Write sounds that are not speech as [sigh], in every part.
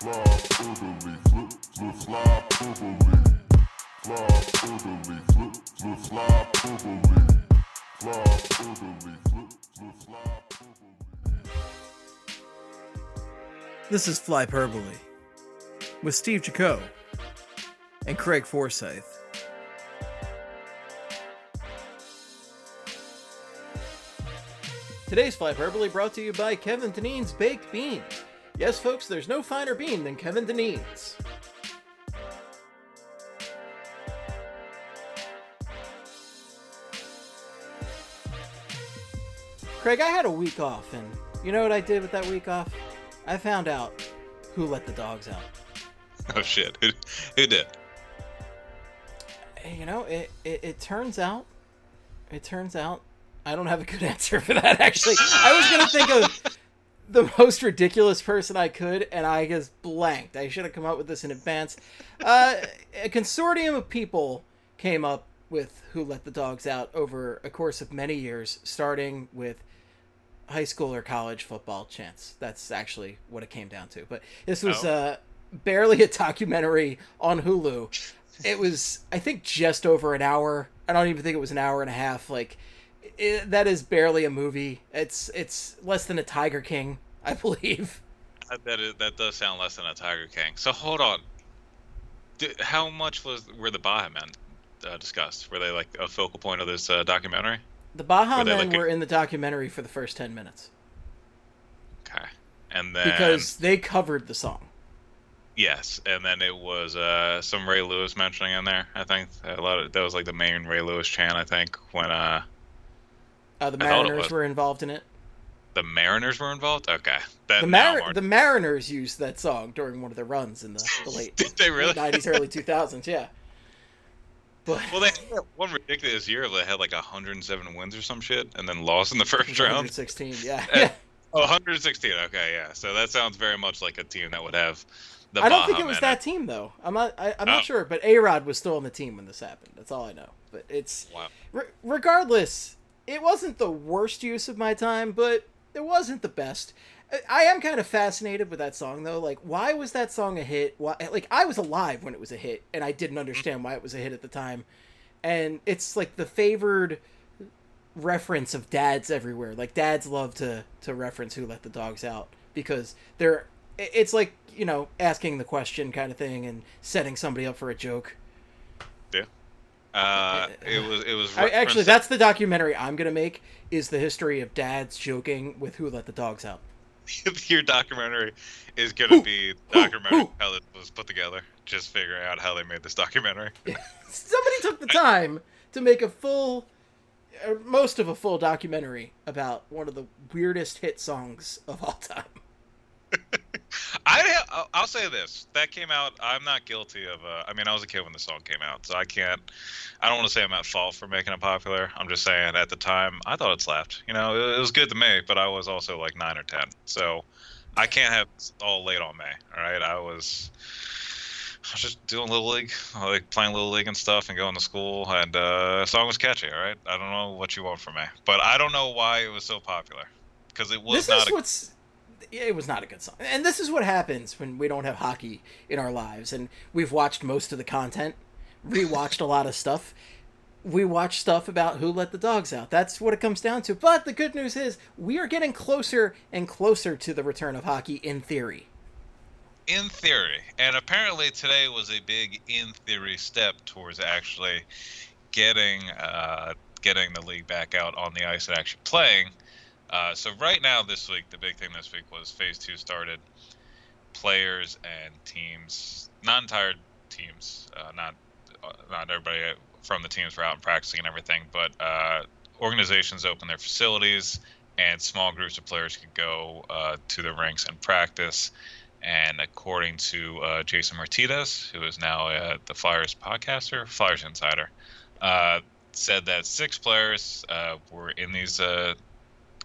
Fly. This is Flyperbole with Steve Jaco and Craig Forsyth. Today's Flyperbole brought to you by Kevin Deneen's Baked Beans. Yes, folks, there's no finer bean than Kevin Deneen's. Craig, I had a week off, and you know what I did with that week off? I found out who let the dogs out. [laughs] Oh shit! Who, who did? You know, it, it, it turns out, it turns out, I don't have a good [laughs] answer for that. Actually, I was gonna think of the [laughs] most ridiculous person I could, and I just blanked. I should have come up with this in advance. Uh, a consortium of people came up with who let the dogs out over a course of many years, starting with high school or college football chants. That's actually what it came down to. But this was Oh. uh, barely a [laughs] documentary on Hulu. It was, I think, just over an hour. I don't even think it was an hour and a half. Like, it, that is barely a movie. It's it's less than a Tiger King, I believe. That is, that does sound less than a Tiger King. So hold on. D how much was were the Baha Men uh, discussed? Were they like a focal point of this uh, documentary? The Baha Were Men like a- were in the documentary for the first ten minutes Okay. And then because they covered the song. yes, and then it was uh, some Ray Lewis mentioning in there. I think a lot of that was like the main Ray Lewis chant. I think when uh, Uh, the I thought it Mariners were involved in it. The Mariners were involved. Okay. Then The, Mar- the Mariners used that song during one of their runs in the, [laughs] the late Did they really? nineties, early two thousands. Yeah, but Well, they had one ridiculous year that had like 107 wins or some shit, and then lost in the first round. 116. [laughs] Yeah. Oh, 116. Okay, yeah. So that sounds very much like a team that would have the. I don't think it was that team though. I'm not. I, I'm not Oh. sure, but A Rod was still on the team when this happened. That's all I know. But it's Wow. re- regardless. It wasn't the worst use of my time, but it wasn't the best. I- am kind of fascinated with that song though. Like, why was that song a hit? Why? Like, I was alive when it was a hit, and I didn't understand why it was a hit at the time. And it's like the favored reference of dads everywhere. Like dads love to to reference who let the dogs out because they're it's like, you know, asking the question kind of thing and setting somebody up for a joke. Uh, [laughs] it was. It was. I, actually, that's the documentary I'm going to make is the history of dads joking with who let the dogs out. [laughs] your documentary is gonna be documentary how it was put together. Just figuring out how they made this documentary. [laughs] Somebody took the time to make a full uh, most of a full documentary about one of the weirdest hit songs of all time. I I'll- say this. That came out. I'm not guilty of. Uh, I mean, I was a kid when the song came out, so I can't. I don't want to say I'm at fault for making it popular. I'm just saying at the time I thought it slapped. You know, it, it was good to me, but I was also like nine or ten, so I can't have all late on May. All right, I was. I was just doing little league, like playing little league and stuff, and going to school. And uh, the song was catchy. All right, I don't know what you want from me, but I don't know why it was so popular, because it was this not. is a, what's it was not a good song. And this is what happens when we don't have hockey in our lives and we've watched most of the content rewatched a lot of stuff. We watch stuff about who let the dogs out. That's what it comes down to. But the good news is we are getting closer and closer to the return of hockey in theory. In theory, and apparently today was a big in theory step towards actually getting uh, getting the league back out on the ice and actually playing. Uh, so right now, this week, the big thing this week was Phase Two started. Players and teams, not entire teams, uh, not uh, not everybody from the teams were out and practicing and everything, but uh, organizations opened their facilities and small groups of players could go uh, to the rinks and practice. And according to uh, Jason Myrtetus, who is now the Flyers podcaster, Flyers Insider, said that six players were in these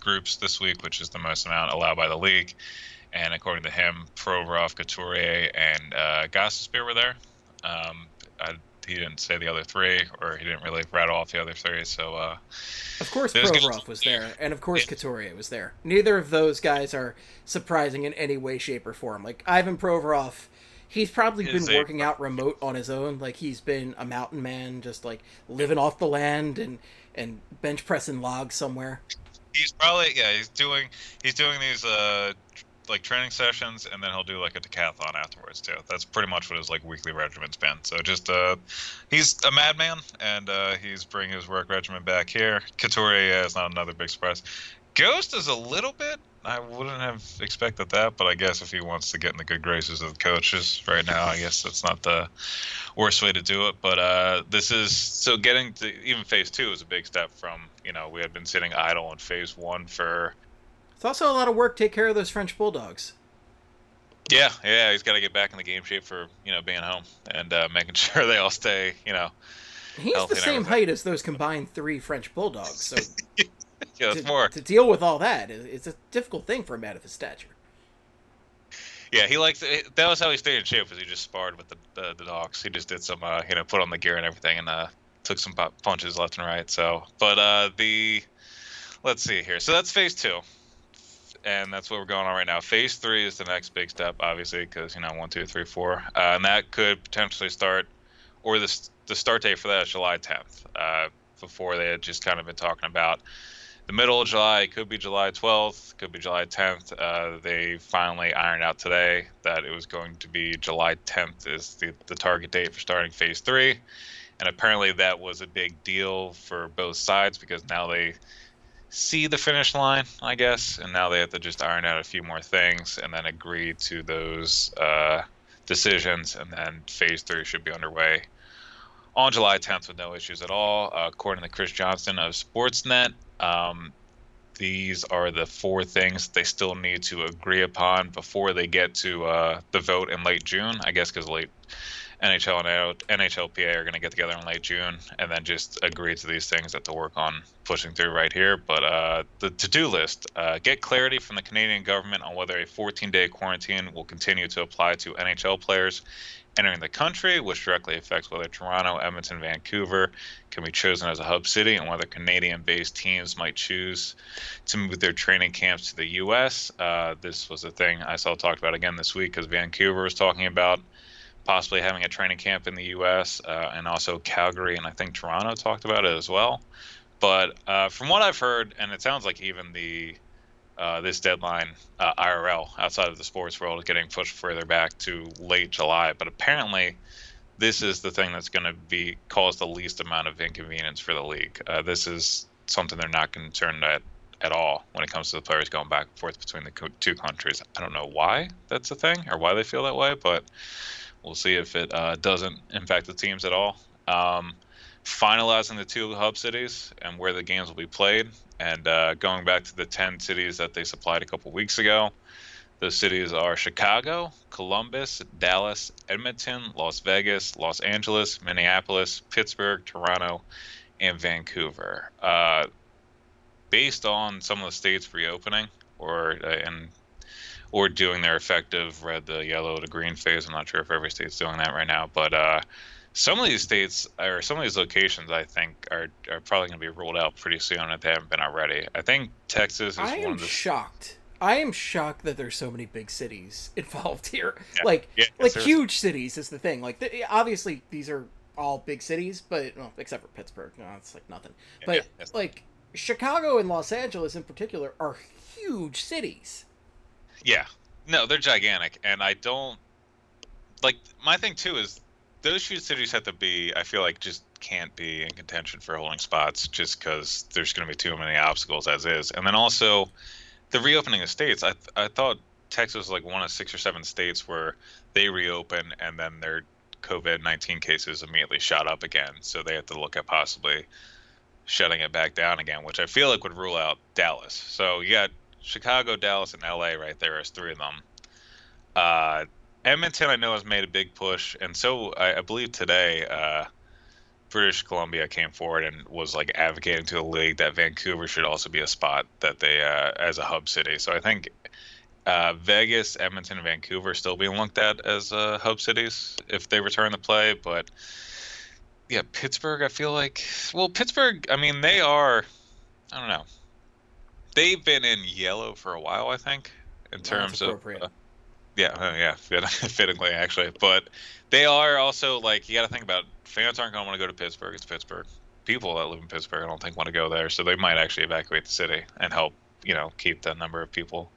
groups this week, which is the most amount allowed by the league. And according to him, Provorov, Couturier, and uh, were there. Um, I he didn't say the other three, or he didn't really rattle off the other three. So, uh, Of course, Provorov was there, and of course, Couturier was there. Neither of those guys are surprising in any way, shape, or form. Like Ivan Provorov, he's probably been a- working out remote on his own. Like he's been a mountain man, just like living off the land and and bench pressing logs somewhere. He's probably yeah he's doing he's doing these uh like training sessions and then he'll do like a decathlon afterwards too. That's pretty much what his like weekly regimen's been. So just uh he's a madman and uh he's bringing his work regimen back here. Couturier is not another big surprise. Ghost is a little bit i wouldn't have expected that but i guess if he wants to get in the good graces of the coaches right now i guess that's not the worst way to do it. But uh, this is so getting to even phase two is a big step from you know we had been sitting idle in phase one for It's also a lot of work to take care of those French bulldogs. yeah yeah he's got to get back in the game shape for you know being home and uh, making [laughs] sure they all stay you know He's the same height as those combined three French bulldogs, so [laughs] yeah it's to, more to deal with all that, it's a difficult thing for a man of his stature. yeah he likes it. that was how he stayed in shape was he just sparred with the the, the dogs he just did some uh, you know put on the gear and everything and uh, took some punches left and right so but uh, the let's see here so that's phase two and that's what we're going on right now. Phase three is the next big step, obviously, because you know one, two, three, four, uh, and that could potentially start, or the the start date for that is July 10th. Uh, before they had just kind of been talking about the middle of July, could be July 12th, could be July 10th. Uh, they finally ironed out today that it was going to be July 10th is the the target date for starting phase three, and apparently that was a big deal for both sides because now they see the finish line, I guess, and now they have to just iron out a few more things and then agree to those uh, decisions, and then phase three should be underway on July 10th with no issues at all. Uh, according to Chris Johnston of Sportsnet, um, these are the four things they still need to agree upon before they get to uh, the vote in late June. I guess because late NHL and NHLPA are going to get together in late June and then just agree to these things that they'll work on pushing through right here. But uh, the to-do list: uh, get clarity from the Canadian government on whether a 14-day quarantine will continue to apply to NHL players entering the country, which directly affects whether Toronto, Edmonton, Vancouver can be chosen as a hub city, and whether Canadian-based teams might choose to move their training camps to the U.S. Uh, this was a thing I saw talked about again this week because Vancouver was talking about possibly having a training camp in the U.S. Uh, and also Calgary and I think Toronto talked about it as well. But uh, from what I've heard, and it sounds like even the uh, this deadline uh, IRL outside of the sports world is getting pushed further back to late July. But apparently, this is the thing that's going to be cause the least amount of inconvenience for the league. Uh, this is something they're not concerned at at all when it comes to the players going back and forth between the two countries. I don't know why that's a thing or why they feel that way, but we'll see if it uh, doesn't impact the teams at all. Um, finalizing the two hub cities and where the games will be played, and uh, going back to the 10 cities that they supplied a couple weeks ago. Those cities are Chicago, Columbus, Dallas, Edmonton, Las Vegas, Los Angeles, Minneapolis, Pittsburgh, Toronto, and Vancouver. Uh, based on some of the states reopening or uh, and or doing their effective red to yellow to green phase. I'm not sure if every state's doing that right now, but uh, some of these states or some of these locations, I think, are, are probably going to be ruled out pretty soon if they haven't been already. I think Texas is I am the shocked. I am shocked that there's so many big cities [laughs] involved here. Yeah. Like, Yeah, like seriously. huge cities is the thing. Like, th- obviously these are all big cities, but well, except for Pittsburgh, no, it's like nothing. But yeah, yes. like Chicago and Los Angeles in particular are huge cities. Yeah. No, they're gigantic, and I don't like. My thing too is those huge cities have to be. I feel like just can't be in contention for holding spots just because there's going to be too many obstacles as is, and then also the reopening of states. I I thought Texas was like one of six or seven states where they reopen and then their COVID nineteen cases immediately shot up again, so they have to look at possibly shutting it back down again, which I feel like would rule out Dallas. So you got Chicago, Dallas, and LA right there is three of them. Uh, Edmonton, I know, has made a big push, and so I, I believe today, uh, British Columbia came forward and was like advocating to the league that Vancouver should also be a spot that they uh, as a hub city. So I think uh, Vegas, Edmonton, and Vancouver still being looked at as uh, hub cities if they return to play, but yeah, Pittsburgh. I feel like well, Pittsburgh. I mean, they are. I don't know. They've been in yellow for a while. I think in terms of. Uh, yeah, uh, yeah, [laughs] fittingly actually, but they are also like you got to think about fans aren't going to want to go to Pittsburgh. It's Pittsburgh. People that live in Pittsburgh, I don't think want to go there, so they might actually evacuate the city and help, you know, keep the number of people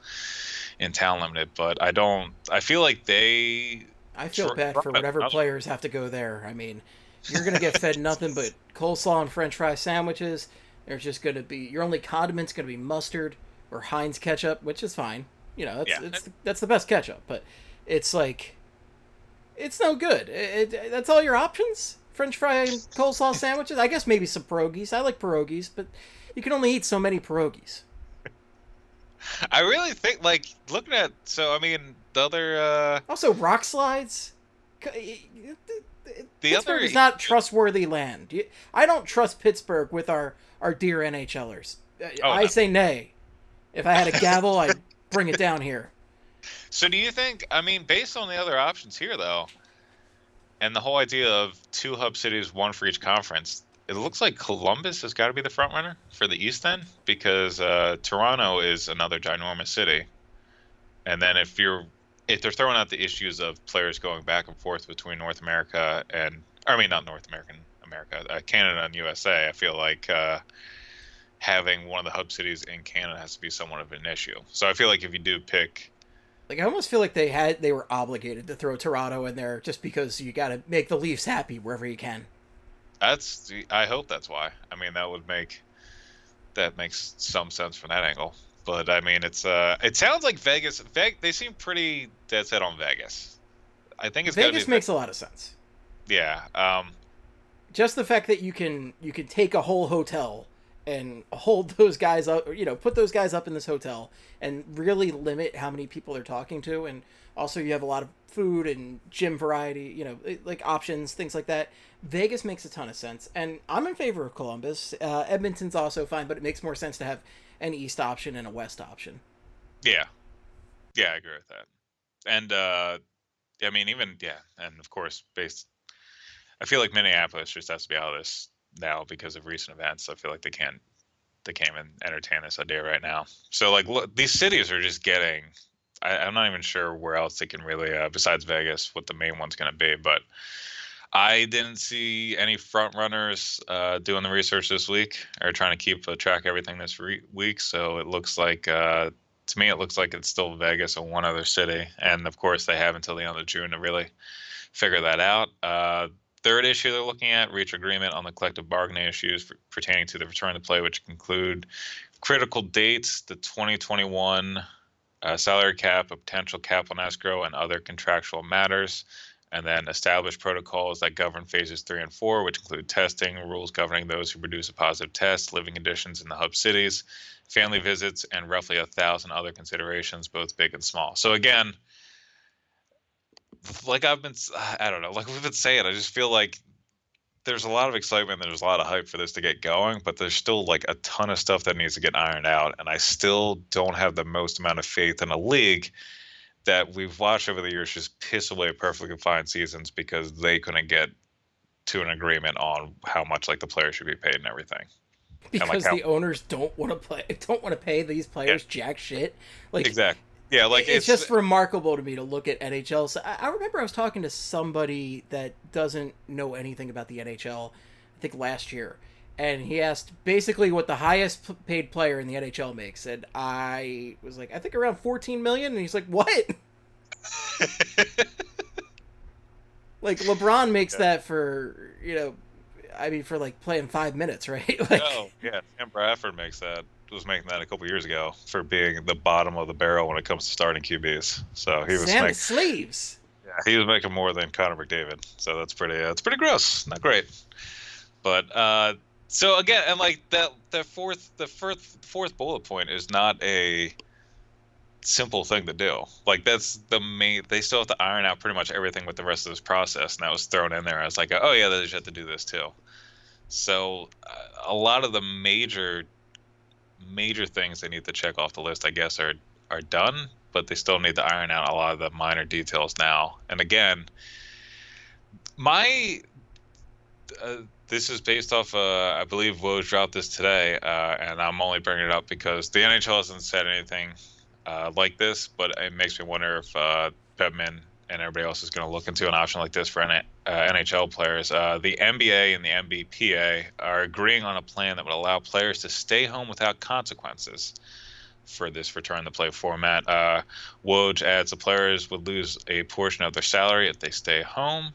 in town limited. But I don't. I feel like they. I feel bad for whatever players have to go there. I mean, you're gonna get fed nothing but [laughs] coleslaw and French fry sandwiches. There's just gonna be your only condiment's gonna be mustard or Heinz ketchup, which is fine. You know, that's yeah. it's, that's the best ketchup, but it's like it's no good. It, it, that's all your options. French fry and coleslaw sandwiches. I guess maybe some pierogies. I like pierogies, but you can only eat so many pierogies. I really think, like, looking at so I mean the other. uh Also, rock slides. The Pittsburgh other is not trustworthy land. I don't trust Pittsburgh with our our dear NHLers. Oh, I no. say nay. If I had a gavel, I'd [laughs] bring it down here. So, do you think? I mean, based on the other options here, though, and the whole idea of two hub cities, one for each conference, it looks like Columbus has got to be the front runner for the East then, because uh, Toronto is another ginormous city. And then if you're if they're throwing out the issues of players going back and forth between North America and I mean not North American America, uh, Canada and USA, I feel like uh, having one of the hub cities in Canada has to be somewhat of an issue. So I feel like if you do pick like I almost feel like they had they were obligated to throw Toronto in there just because you got to make the Leafs happy wherever you can. That's I hope that's why. I mean, that would make that makes some sense from that angle. But I mean, it's uh, it sounds like Vegas. Vegas they seem pretty dead set on Vegas. I think it's Vegas makes a lot of sense. Yeah. Um, just the fact that you can you can take a whole hotel and hold [laughs] those guys up, you know, put those guys up in this hotel and really limit how many people they're talking to, and also you have a lot of food and gym variety, you know, like options, things like that. Vegas makes a ton of sense, and I'm in favor of Columbus. Uh, Edmonton's also fine, but it makes more sense to have an east option and a west option. Yeah, yeah, I agree with that. And uh, I mean, even yeah, and of course, based, I feel like Minneapolis just has to be out of this now because of recent events. I feel like they can't they can't even entertain this idea right now. So like, look, these cities are just getting. I, am not even sure where else they can really, uh, besides Vegas, what the main one's going to be, but I didn't see any front runners uh, doing the research this week or trying to keep a track of everything this re- week. So it looks like, uh, to me, it looks like it's still Vegas or one other city. And of course, they have until the end of June to really figure that out. Uh, third issue they're looking at reach agreement on the collective bargaining issues pertaining to the return to play, which include critical dates, the 2021 uh, salary cap, a potential cap on escrow, and other contractual matters and then establish protocols that govern phases three and four, which include testing, rules governing those who produce a positive test, living conditions in the hub cities, family visits, and roughly a thousand other considerations, both big and small. So again, like I've been, [sighs] I don't know, like we've been saying, I just feel like there's a lot of excitement, and there's a lot of hype for this to get going, but there's still like a ton of stuff that needs to get ironed out, and I still don't have the most amount of faith in a league that we've watched over the years just piss away perfectly fine seasons because they couldn't get to an agreement on how much like the players should be paid and everything. Because and, like, how, the owners don't want to play, [laughs] don't want to pay these players yeah. jack shit. Like exactly. Yeah, like it's, it's, just remarkable to me to look at NHL. So I, I remember I was talking to somebody that doesn't know anything about the NHL. I think last year, and he asked basically what the highest paid player in the NHL makes, and I was like, I think around 14 million, and he's like, what? [laughs] like LeBron makes yeah. that for you know, I mean for like playing five minutes, right? [laughs] like, oh yeah, Sam Bradford makes that. Was making that a couple years ago for being the bottom of the barrel when it comes to starting QBs. So he was Sam making sleeves. Yeah, he was making more than Connor McDavid. So that's pretty. Uh, that's pretty gross. Not great. But uh, so again, and like that, the fourth, the fourth, fourth bullet point is not a simple thing to do. Like that's the main. They still have to iron out pretty much everything with the rest of this process, and that was thrown in there. I was like, oh yeah, they just have to do this too. So uh, a lot of the major, major things they need to check off the list, I guess, are are done, but they still need to iron out a lot of the minor details now. And again, my uh, this is based off. Uh, I believe Woj dropped this today, uh, and I'm only bringing it up because the NHL hasn't said anything uh, like this, but it makes me wonder if uh, Bettman and everybody else is going to look into an option like this for N- uh, NHL players. Uh, the NBA and the NBPA are agreeing on a plan that would allow players to stay home without consequences for this return to play format. Uh, Woj adds the players would lose a portion of their salary if they stay home.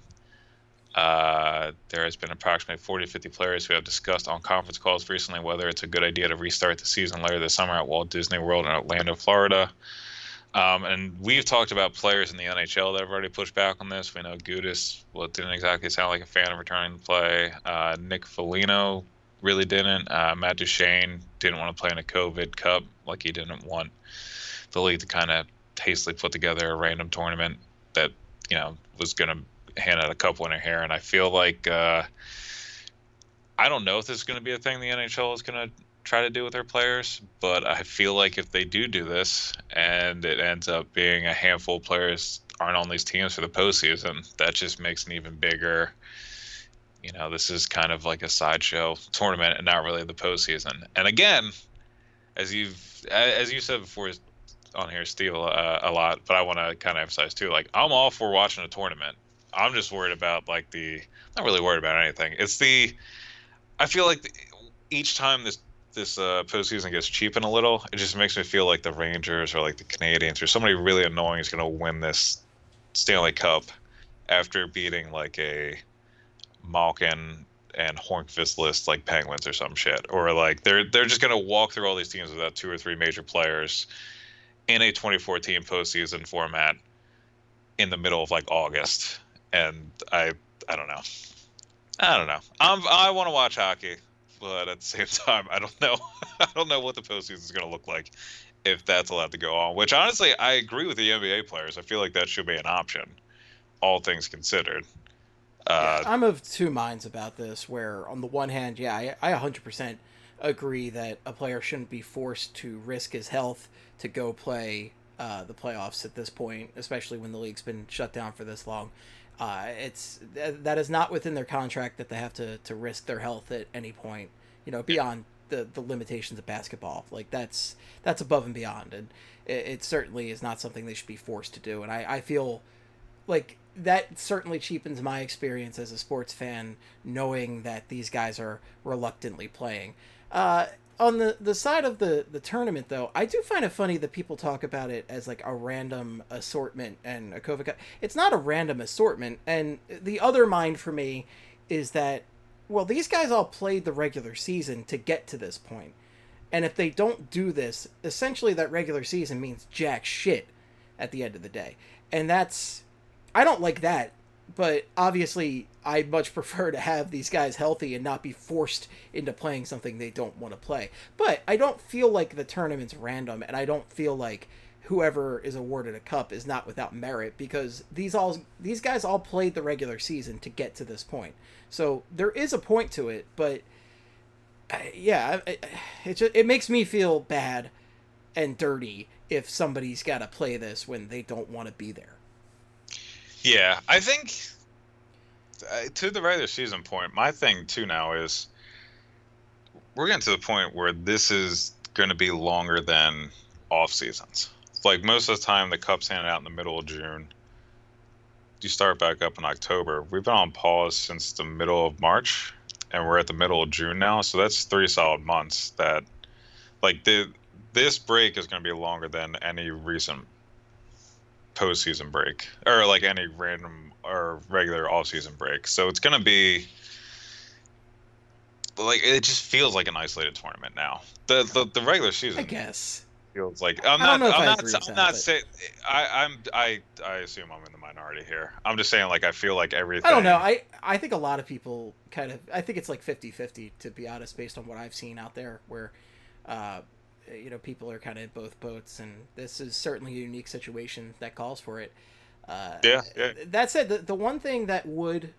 Uh, there has been approximately 40 to 50 players who have discussed on conference calls recently whether it's a good idea to restart the season later this summer at Walt Disney World in Orlando, Florida. Um, and we've talked about players in the NHL that have already pushed back on this. We know Gudas, well, didn't exactly sound like a fan of returning to play. Uh, Nick Foligno really didn't. Uh, Matt Duchene didn't want to play in a COVID Cup, like he didn't want the league to kind of hastily put together a random tournament that you know was going to hand out a cup winner here. And I feel like uh, I don't know if this is going to be a thing the NHL is going to try to do with their players, but I feel like if they do do this and it ends up being a handful of players aren't on these teams for the postseason, that just makes an even bigger. You know, this is kind of like a sideshow tournament and not really the postseason. And again, as you've as you said before on here, Steve, uh, a lot, but I want to kind of emphasize too. Like, I'm all for watching a tournament. I'm just worried about like the not really worried about anything. It's the I feel like the, each time this this uh, postseason gets cheapened a little, it just makes me feel like the Rangers or like the Canadiens or somebody really annoying is going to win this Stanley Cup after beating like a Malkin and Hornqvist list like Penguins or some shit, or like they're they're just going to walk through all these teams without two or three major players in a 2014 postseason format in the middle of like August, and I I don't know. I don't know. I'm I want to watch hockey but at the same [laughs] time, I don't know. [laughs] I don't know what the postseason is going to look like if that's allowed to go on. Which honestly, I agree with the NBA players. I feel like that should be an option, all things considered. Uh, yeah, I'm of two minds about this. Where on the one hand, yeah, I, I 100% agree that a player shouldn't be forced to risk his health to go play uh, the playoffs at this point, especially when the league's been shut down for this long. Uh, it's that is not within their contract that they have to, to risk their health at any point. You know, beyond the, the limitations of basketball. Like that's that's above and beyond, and it, it certainly is not something they should be forced to do. And I, I feel like that certainly cheapens my experience as a sports fan, knowing that these guys are reluctantly playing. Uh, on the the side of the the tournament though i do find it funny that people talk about it as like a random assortment and a covid it's not a random assortment and the other mind for me is that well these guys all played the regular season to get to this point. And if they don't do this essentially that regular season means jack shit at the end of the day. And that's i don't like that but obviously I much [laughs] prefer to have these guys healthy and not be forced into playing something they don't want to play. But I don't feel like the tournament's random and I don't feel like whoever is awarded a cup is not without merit because these all these guys all played the regular season to get to this point. So there is a point to it, but yeah, it, it just it makes me feel bad and dirty if somebody's got to play this when they don't want to be there. Yeah, I think uh, to the regular season point, my thing too now is we're getting to the point where this is going to be longer than off seasons. Like most of the time, the Cup's handed out in the middle of June. You start back up in October. We've been on pause since the middle of March, and we're at the middle of June now. So that's three solid months. That, like, the this break is going to be longer than any recent postseason break or like any random or regular off-season break. So it's gonna be like it just feels like an isolated tournament now. The the, the regular season, I guess, feels like I'm not. I'm not. I'm not saying. I I'm I I assume I'm in the minority here. I'm just saying like I feel like everything. I don't know. I I think a lot of people kind of. I think it's like 50-50 to be honest, based on what I've seen out there, where. Uh, you know people are kind of in both boats, and this is certainly a unique situation that calls for it. Uh, yeah, yeah. That said, the the one thing that would,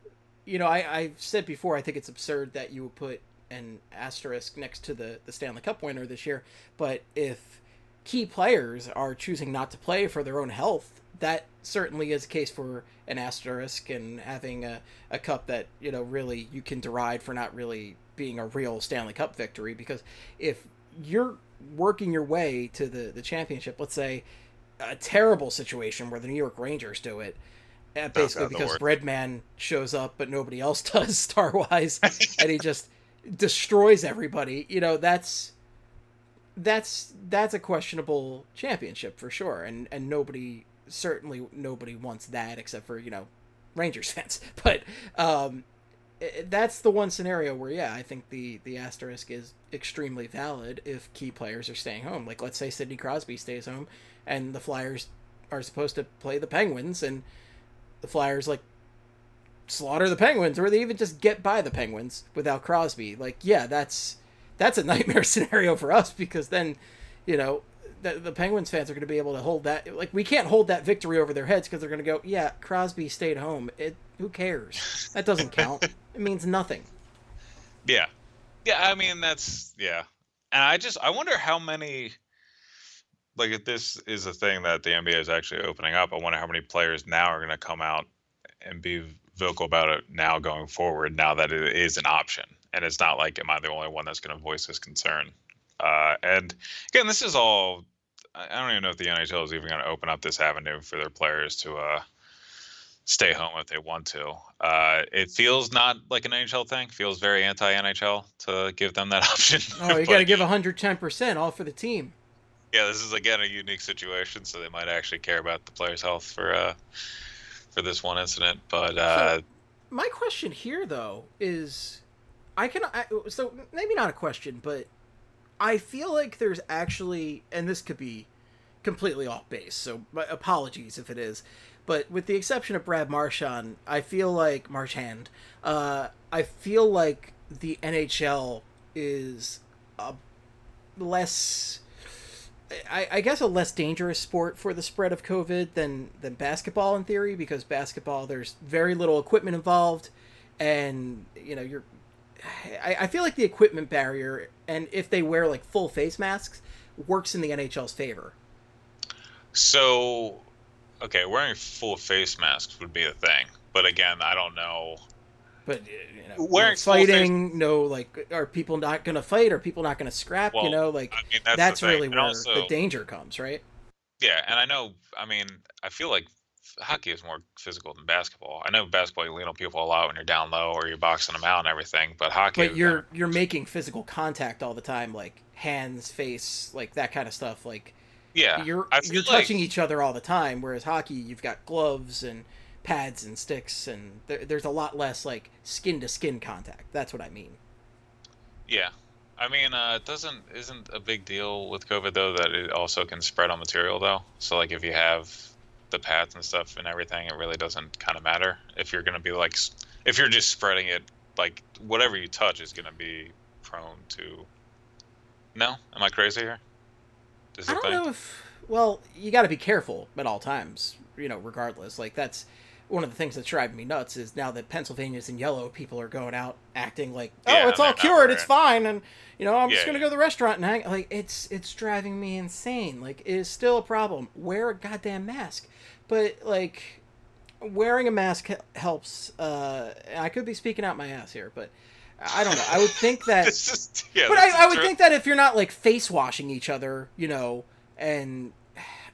you know, I I've said before, I think it's absurd that you would put an asterisk next to the the Stanley Cup winner this year, but if key players are choosing not to play for their own health that certainly is a case for an asterisk and having a, a cup that you know really you can deride for not really being a real Stanley Cup victory because if you're working your way to the the championship, let's say a terrible situation where the New York Rangers do it. Uh, basically, God, because. Breadman shows up, but nobody else [laughs] does star wise, and he just destroys everybody. You know, that's that's that's a questionable championship for sure, and and nobody certainly nobody wants that except for you know Rangers [laughs] fans. But um, that's the one scenario where yeah, I think the the asterisk is extremely valid if key players are staying home. Like let's say Sidney Crosby stays home, and the Flyers are supposed to play the Penguins, and the Flyers like slaughter the Penguins, or they even just get by the Penguins without Crosby. Like yeah, that's that's a [laughs] nightmare scenario for us because then, you know, the, the Penguins fans are going to be able to hold that. Like we can't hold that victory over their heads because they're going to go, yeah, Crosby stayed home. It who cares? That doesn't count. [laughs] it means nothing. Yeah. Yeah, I mean that's yeah. And I just I wonder how many like if this is a thing that the NBA is actually opening up, I wonder how many players now are going to come out and be vocal about it now going forward now that it is an option. And it's not like am I the only one that's going to voice this concern. Uh, and again, this is all I I don't even know if the NHL is even going to open up this avenue for their players to uh stay home if they want to. Uh, it feels not like an NHL thing. Feels very anti NHL to give them that [laughs] option. Oh, you got to give 110% all for the team. yeah, this is again a unique situation, so they might actually care about the players' health for uh, for this one incident. But uh, My question here, though, is I can I, so maybe not a question, but I feel like there's actually, and this could be completely off base, so apologies if it is. But with the exception of Brad Marchand, I feel like Marchand, uh, I feel like the NHL is a less. I, I guess a less dangerous sport for the spread of COVID than than basketball in theory because basketball there's very little equipment involved, and you know you're. I, I feel like the equipment barrier and if they wear like full face masks works in the NHL's favor. So, okay, wearing full face masks would be a thing. But again, I don't know. But uh, you know, Wearing full face- fighting, no like, are people not gonna fight? Are people not gonna scrap? you know, like I mean, that's, that's, really And where also, the danger comes, right? Yeah, and I know. I mean, I feel like hockey is more physical than basketball. I know basketball you lean on people a lot when you're down low or you're boxing them out and everything, but hockey. But you're you're making physical contact all the time, like hands, face, like that kind of stuff. Like yeah, you're you're touching like- each other all the time. Whereas hockey, you've got gloves and pads and sticks, and there, there's a lot less like skin to skin contact. That's what I mean. Yeah, I mean, uh, it doesn't isn't a big deal with COVID though that it also can spread on material though. So like if you have the pads and stuff and everything, it really doesn't kind of matter if you're gonna be like if you're just spreading it like whatever you touch is gonna be prone to. No, am I crazy here? Is I don't thing? know if well, you got to be careful at all times. You know, regardless. Like that's one of the things that's driving me nuts is now that Pennsylvania's in yellow, people are going out acting like, oh, Yeah, it's all cured, it's fine, and you know, I'm just gonna yeah. go to the restaurant and hang. Like it's it's driving me insane. Like it is still a problem. Wear a goddamn mask, but like wearing a mask helps. Uh, I could be speaking out my ass here, but I don't know. I would think [laughs] that. Yeah, But I, I would think that if you're not like face washing each other, you know, and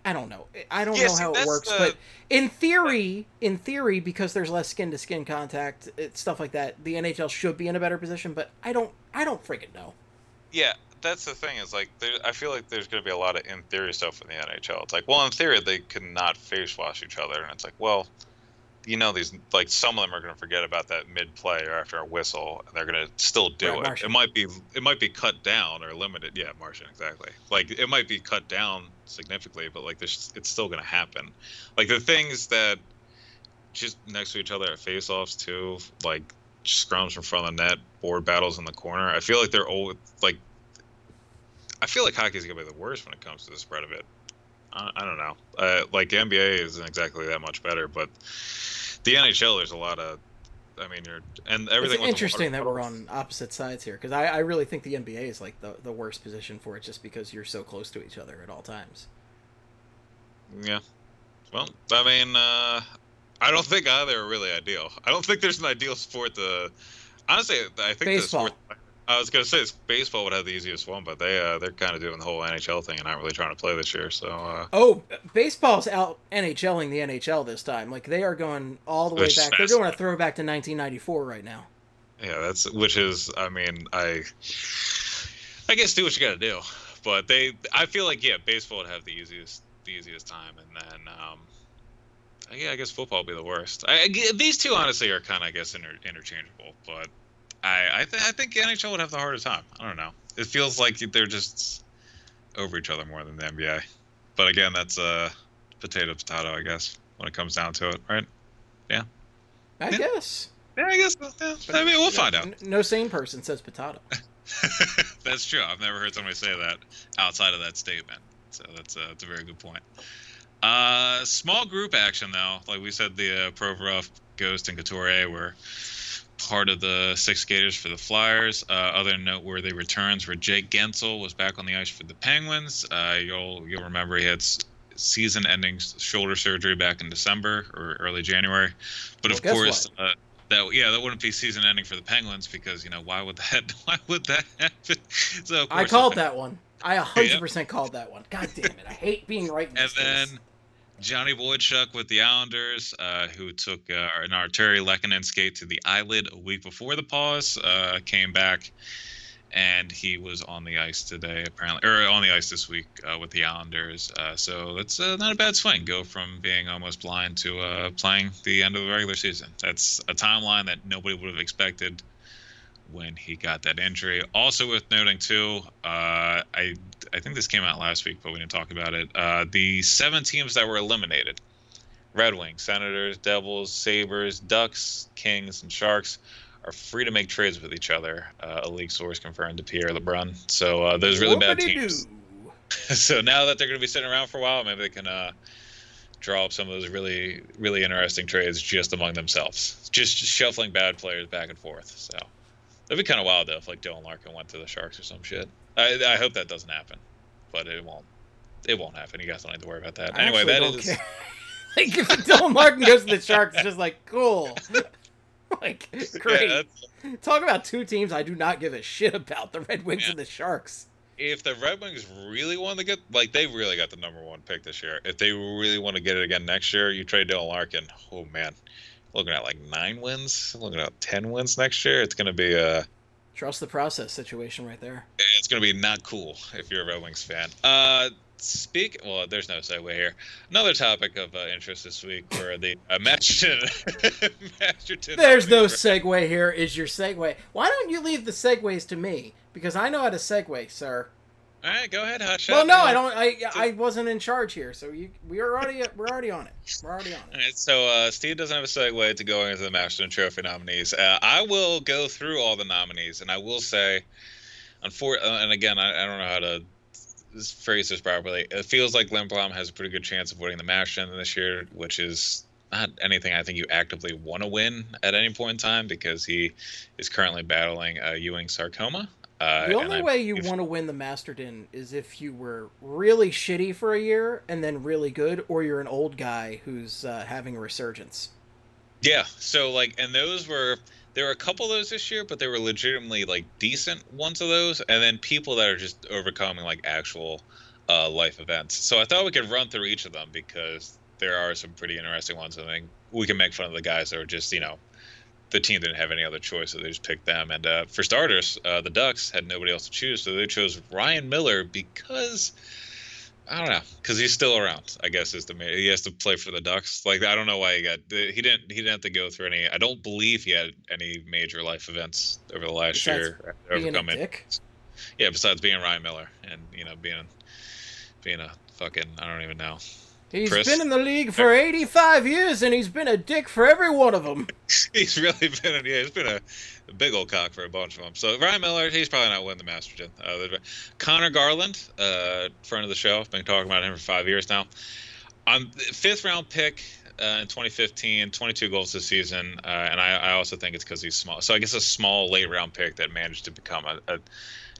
I don't know, I don't Yeah, know see, how it works, the- but in theory, in theory, because there's less skin to skin contact, it, stuff like that, the NHL should be in a better position. But I don't, I don't freaking know. Yeah, that's the thing. Is like there, I feel like there's going to be a lot of in theory stuff in the NHL. It's like, well, in theory they cannot face wash each other, and it's like, well, you know, these like some of them are going to forget about that mid play or after a whistle, and they're going to still do Right, it. Marchand. It might be it might be cut down or limited. Yeah, Marchand, exactly. Like it might be cut down significantly, but like there's it's still going to happen. Like the things that just next to each other at face-offs too, like scrums in front of the net, board battles in the corner. I feel like they're all like. I feel like hockey's gonna be the worst when it comes to the spread of it. I, I don't know. Uh, like the NBA isn't exactly that much better, but the NHL there's a lot of. I mean, you're and everything. It's interesting that we're on opposite sides here because I, I really think the NBA is like the, the worst position for it just because you're so close to each other at all times. Yeah, Well, I mean, uh, I don't think either are really ideal. I don't think there's an ideal sport to. Honestly, I think Baseball. the sport. I was gonna say baseball would have the easiest one, but they uh, they're kind of doing the whole NHL thing and not really trying to play this year. So uh, Oh, baseball's out NHLing the NHL this time. Like they are going all the way Which back. They're doing a throwback to 1994 right now. yeah, that's which is I mean I I guess do what you got to do, but they I feel like yeah, baseball would have the easiest the easiest time, and then um, yeah, I guess football would be the worst. I, I- these two honestly are kind of I guess inter, interchangeable, but I I, th- I think NHL would have the harder time. I don't know. It feels like they're just over each other more than the NBA, but again, that's uh potato potato I guess when it comes down to it, right? Yeah. I Yeah. guess. Yeah, I guess. Yeah. I mean, we'll find out. No sane person says potato. [laughs] that's true. I've never heard somebody say that outside of that statement. So that's a, that's a very good point. Uh, small group action though. Like we said, the uh, Provorov, Ghost, and Couturier were part of the six skaters for the Flyers. Uh, other noteworthy returns were Jake Guentzel was back on the ice for the Penguins. Uh, you'll you'll remember he had season-ending shoulder surgery back in December or early January. But Well, of course, uh, that yeah, that wouldn't be season-ending for the Penguins because you know why would that [laughs] why would that happen? So of I called that one. I 100% called that one. God damn it. I hate being right in [laughs] And this case. Johnny Boychuk with the Islanders, uh, who took uh, an Artturi Lehkonen skate to the eyelid a week before the pause, uh, came back, and he was on the ice today, apparently, or on the ice this week uh, with the Islanders. Uh, so that's uh, not a bad swing. Go from being almost blind to playing the end of the regular season. That's a timeline that nobody would have expected when he got that injury. Also worth noting too, uh, I I think this came out last week, but we didn't talk about it. Uh, the seven teams that were eliminated: Red Wings, Senators, Devils, Sabres, Ducks, Kings, and Sharks are free to make trades with each other. Uh, a league source confirmed to Pierre LeBrun. So uh, those really bad teams. [laughs] So now that they're going to be sitting around for a while, maybe they can uh, draw up some of those really, really interesting trades just among themselves, just shuffling bad players back and forth. So that'd be kind of wild though if like Dylan Larkin went to the Sharks or some shit. I, I hope that doesn't happen, but it won't. It won't happen. You guys don't need to worry about that. I anyway, that is care. [laughs] like if [laughs] Dylan Martin goes to the Sharks, it's just like cool. [laughs] like great. Yeah, Talk about two teams I do not give a shit about: the Red Wings Yeah. and the Sharks. if the Red Wings really want to get like they really got the number one pick this year. If they really want to get it again next year, you trade Dylan Larkin. Oh man, looking at like nine wins, looking at ten wins next year. It's gonna be a Trust the process situation right there. it's gonna be not cool if you're a Red Wings fan. Uh, speak. Well, there's no segue here. Another topic of uh, interest this week were the uh, Masterton. [laughs] Masterton. There's no segue here. Is your segue? Why don't you leave the segues to me? Because I know how to segue, sir. All right, go ahead, hot Well, no, I don't. I I wasn't in charge here, so you we are already we're already on it. We're already on it. right, so uh, Steve doesn't have a segue to going into the Masterton Trophy nominees. Uh, I will go through all the nominees, and I will say, unfor- uh, and again, I, I don't know how to phrase this properly. It feels like Lindblom has a pretty good chance of winning the Masterton this year, which is not anything I think you actively want to win at any point in time because he is currently battling uh, Ewing sarcoma. Uh, The only way you want to win the Masterton is if you were really shitty for a year and then really good, or you're an old guy who's uh, having a resurgence. Yeah. So like, and those were there were a couple of those this year, but they were legitimately like decent ones of those, and then people that are just overcoming like actual uh, life events. So I thought we could run through each of them because there are some pretty interesting ones. I think we can make fun of the guys that are just you know the team didn't have any other choice, so they just picked them. And uh, for starters, uh, the Ducks had nobody else to choose, so they chose Ryan Miller because. I don't know, because he's still around. I guess is the main. He has to play for the Ducks. Like I don't know why he got. He didn't. He didn't have to go through any. I don't believe he had any major life events over the last Besides year. Being a dick. Yeah, besides being Ryan Miller and you know being, being a fucking. I don't even know. He's Chris? been in the league for 85 years and he's been a dick for every one of them. [laughs] he's really been. A, yeah, he's been a, a big old cock for a bunch of them. So Ryan Miller, he's probably not winning the Masterton. Uh, Conor Garland, uh, friend of the show, been talking about him for five years now. On fifth round pick uh, in 2015, 22 goals this season, uh, and I, I also think it's because he's small. So I guess a small late round pick that managed to become a, a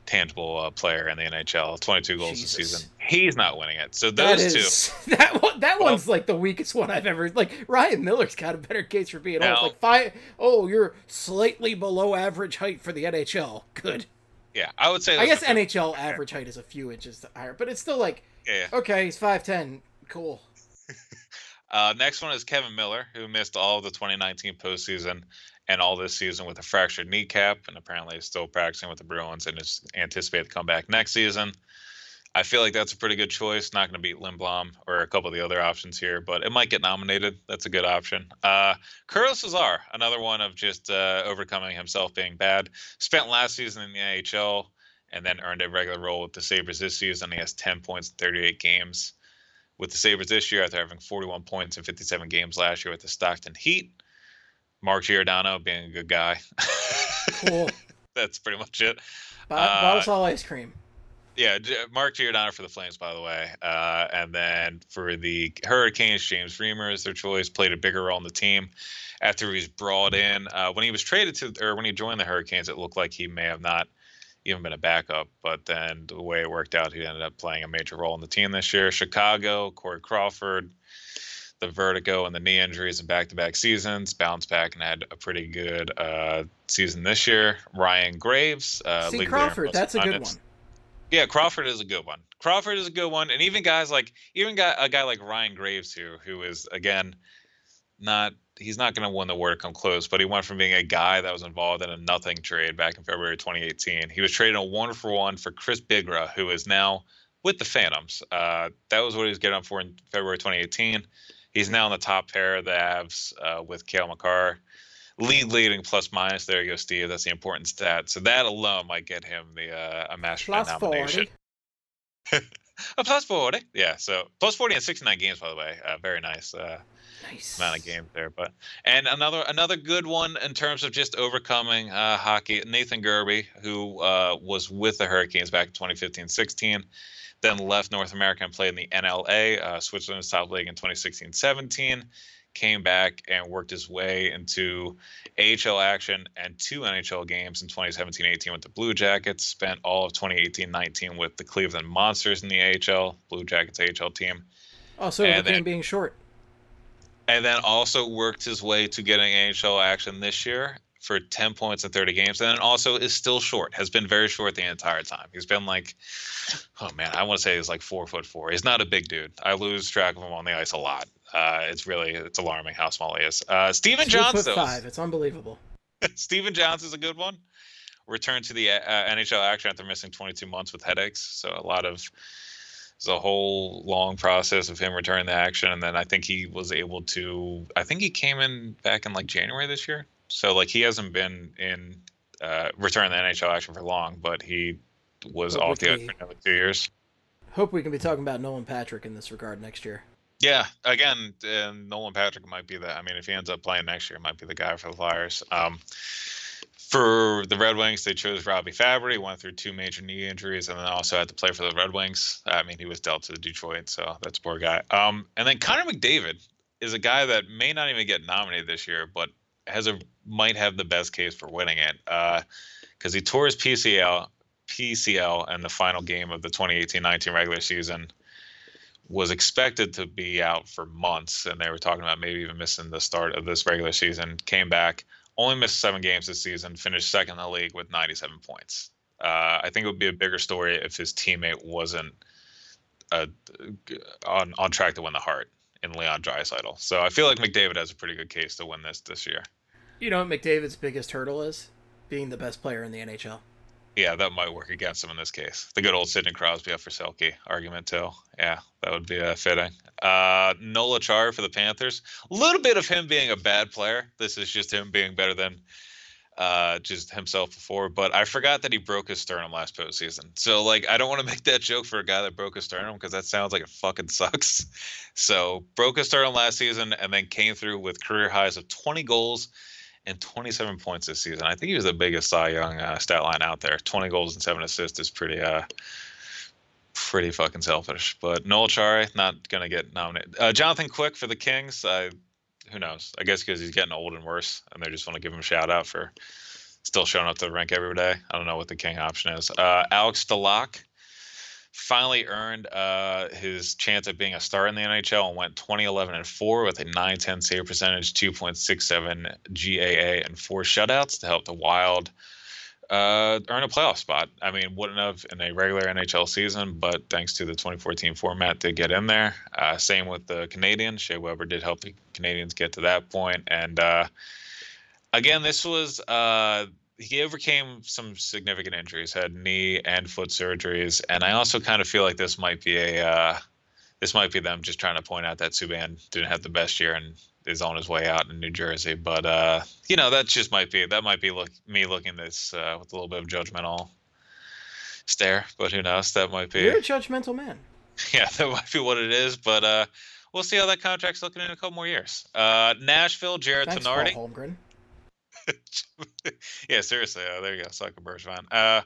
tangible uh, player in the NHL. 22 goals Jesus. this season. He's not winning it. So That those two. is [laughs] that one. That Well- one's like the weakest one I've ever. Like Ryan Miller's got a better case for being old. Like five. Oh, you're slightly below average height for the NHL. Good. Yeah, I would say. I guess NHL average height is a few inches higher, but it's still like Yeah, yeah. okay, he's five ten. Cool. [laughs] Uh, next one is Kevan Miller, who missed all of the 2019 postseason and all this season with a fractured kneecap, and apparently is still practicing with the Bruins and is anticipated to come back next season. I feel like that's a pretty good choice. Not going to beat Lindblom or a couple of the other options here, but it might get nominated. That's a good option. Uh, Curtis Lazar, another one of just uh, overcoming himself being bad. Spent last season in the NHL and then earned a regular role with the Sabres this season. He has 10 points in 38 games with the Sabres this year after having 41 points in 57 games last year with the Stockton Heat. Mark Giordano being a good guy. Cool. [laughs] That's pretty much it. Bo- Uh, Bottle ice cream. Yeah, Mark Giordano for the Flames, by the way. Uh, and then for the Hurricanes, James Reimer is their choice. Played a bigger role in the team after he was brought in. Uh, when he was traded to, or when he joined the Hurricanes, it looked like he may have not even been a backup. But then the way it worked out, he ended up playing a major role in the team this year. Chicago, Corey Crawford, the vertigo and the knee injuries in back-to-back seasons, bounced back and had a pretty good uh, season this year. Ryan Graves, uh, See Crawford. That's a good one. Yeah, Crawford is a good one. Crawford is a good one, and even guys like even guy, a guy like Ryan Graves here, who is again not he's not going to win the award or come close, but he went from being a guy that was involved in a nothing trade back in February 2018. He was traded a one for one for Chris Bigras, who is now with the Phantoms. Uh, that was what he was getting up for in February 2018. He's now in the top pair of the Avs uh, with Cale Makar. Lead leading plus minus. There you go, Steve. That's the important stat. So that alone might get him the uh, a master Plus nomination. forty. [laughs] A plus 40. Yeah, so plus 40 in 69 games, by the way. Uh, very nice uh, Nice. amount of games there. But and another another good one in terms of just overcoming uh, hockey. Nathan Gerbe, who uh, was with the Hurricanes back in 2015-16, then left North America and played in the NLA, uh, Switzerland's top league in 2016-17. Came back and worked his way into AHL action and two NHL games in 2017-18 with the Blue Jackets. Spent all of 2018-19 with the Cleveland Monsters in the AHL, Blue Jackets AHL team oh, Also, And overcame then- being short. and then also worked his way to getting NHL action this year for 10 points in 30 games. And then also is still short, has been very short the entire time. He's been like, oh man, I want to say he's like four foot four. He's not a big dude. I lose track of him on the ice a lot. Uh, it's really it's alarming how small he is. Uh, Stephen Two Johns, though. five. It's unbelievable. [laughs] Stephen Johns is a good one. Returned to the uh, NHL action after missing 22 months with headaches. So a lot of it's a whole long process of him returning to action, and then I think he was able to. I think he came in back in like January this year. So like he hasn't been in uh, return to NHL action for long, but he was But off the ice for another two years. Hope we can be talking about Nolan Patrick in this regard next year. Yeah, again, uh, Nolan Patrick might be the. I mean, if he ends up playing next year, might be the guy for the Flyers. Um, for the Red Wings, they chose Robby Fabbri. Went through two major knee injuries, and then also had to play for the Red Wings. I mean, he was dealt to the Detroit, so that's a poor guy. Um, and then Connor McDavid is a guy that may not even get nominated this year, but has a might have the best case for winning it because he tore his PCL PCL in the final game of the 2018-19 regular season was expected to be out for months, and they were talking about maybe even missing the start of this regular season. Came back, only missed seven games this season, finished second in the league with 97 points. Uh, I think it would be a bigger story if his teammate wasn't uh, on on track to win the Hart in Leon Draisaitl. So I feel like McDavid has a pretty good case to win this this year. You know what McDavid's biggest hurdle is? Being the best player in the NHL. Yeah, that might work against him in this case. The good old Sidney Crosby up for Selke argument too. Yeah, that would be uh, fitting. Uh, Noel Acciari for the Panthers. A little bit of him being a bad player. This is just him being better than uh, just himself before. But I forgot that he broke his sternum last postseason. So like, I don't want to [laughs] make that joke for a guy that broke his sternum because that sounds like it fucking sucks. [laughs] So broke his sternum last season and then came through with career highs of 20 goals and 27 points this season. I think he was the biggest Cy Young uh, stat line out there. 20 goals and seven assists is pretty uh pretty fucking selfish. But Noel Acciari not gonna get nominated. Uh, Jonathan Quick for the Kings. I who knows? I guess because he's getting old and worse, and they just want to give him a shout out for still showing up to the rink every day. I don't know what the king option is. Uh, Alex Stalock finally earned uh, his chance at being a star in the NHL and went 2011 and 4 with a 910 save percentage, 2.67 GAA, and four shutouts to help the Wild uh, earn a playoff spot. I mean, wouldn't have in a regular NHL season, but thanks to the 2014 format, did get in there. Uh, same with the Canadiens. Shea Weber did help the Canadiens get to that point, and uh, again, this was uh, he overcame some significant injuries, had knee and foot surgeries, and I also kind of feel like this might be a uh, this might be them just trying to point out that Subban didn't have the best year and is on his way out in New Jersey. But uh, you know, that just might be that might be look me looking this uh, with a little bit of judgmental stare. But who knows? That might be. You're a judgmental man. [laughs] Yeah, that might be what it is. But uh, we'll see how that contract's looking in a couple more years. Uh, Nashville, Jarred Thanks, Tinordi. Paul Holmgren. [laughs] yeah, seriously. Uh, there you go. Sucker Birch fan. Uh,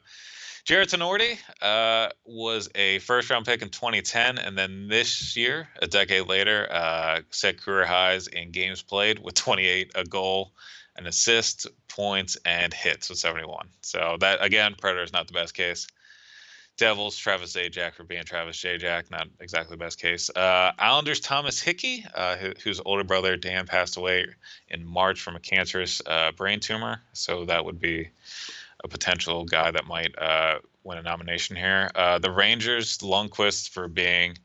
Jarred Tinordi uh, was a first round pick in 2010, and then this year, a decade later, uh, set career highs in games played with 28, a goal, an assist, points, and hits with 71. So that again, Predator is not the best case. Devils, Travis Zajac for being Travis Zajac, not exactly the best case. Uh, Islanders, Thomas Hickey, uh, who, whose older brother Dan passed away in March from a cancerous uh, brain tumor. So that would be a potential guy that might uh, win a nomination here. Uh, the Rangers, Lundqvist for being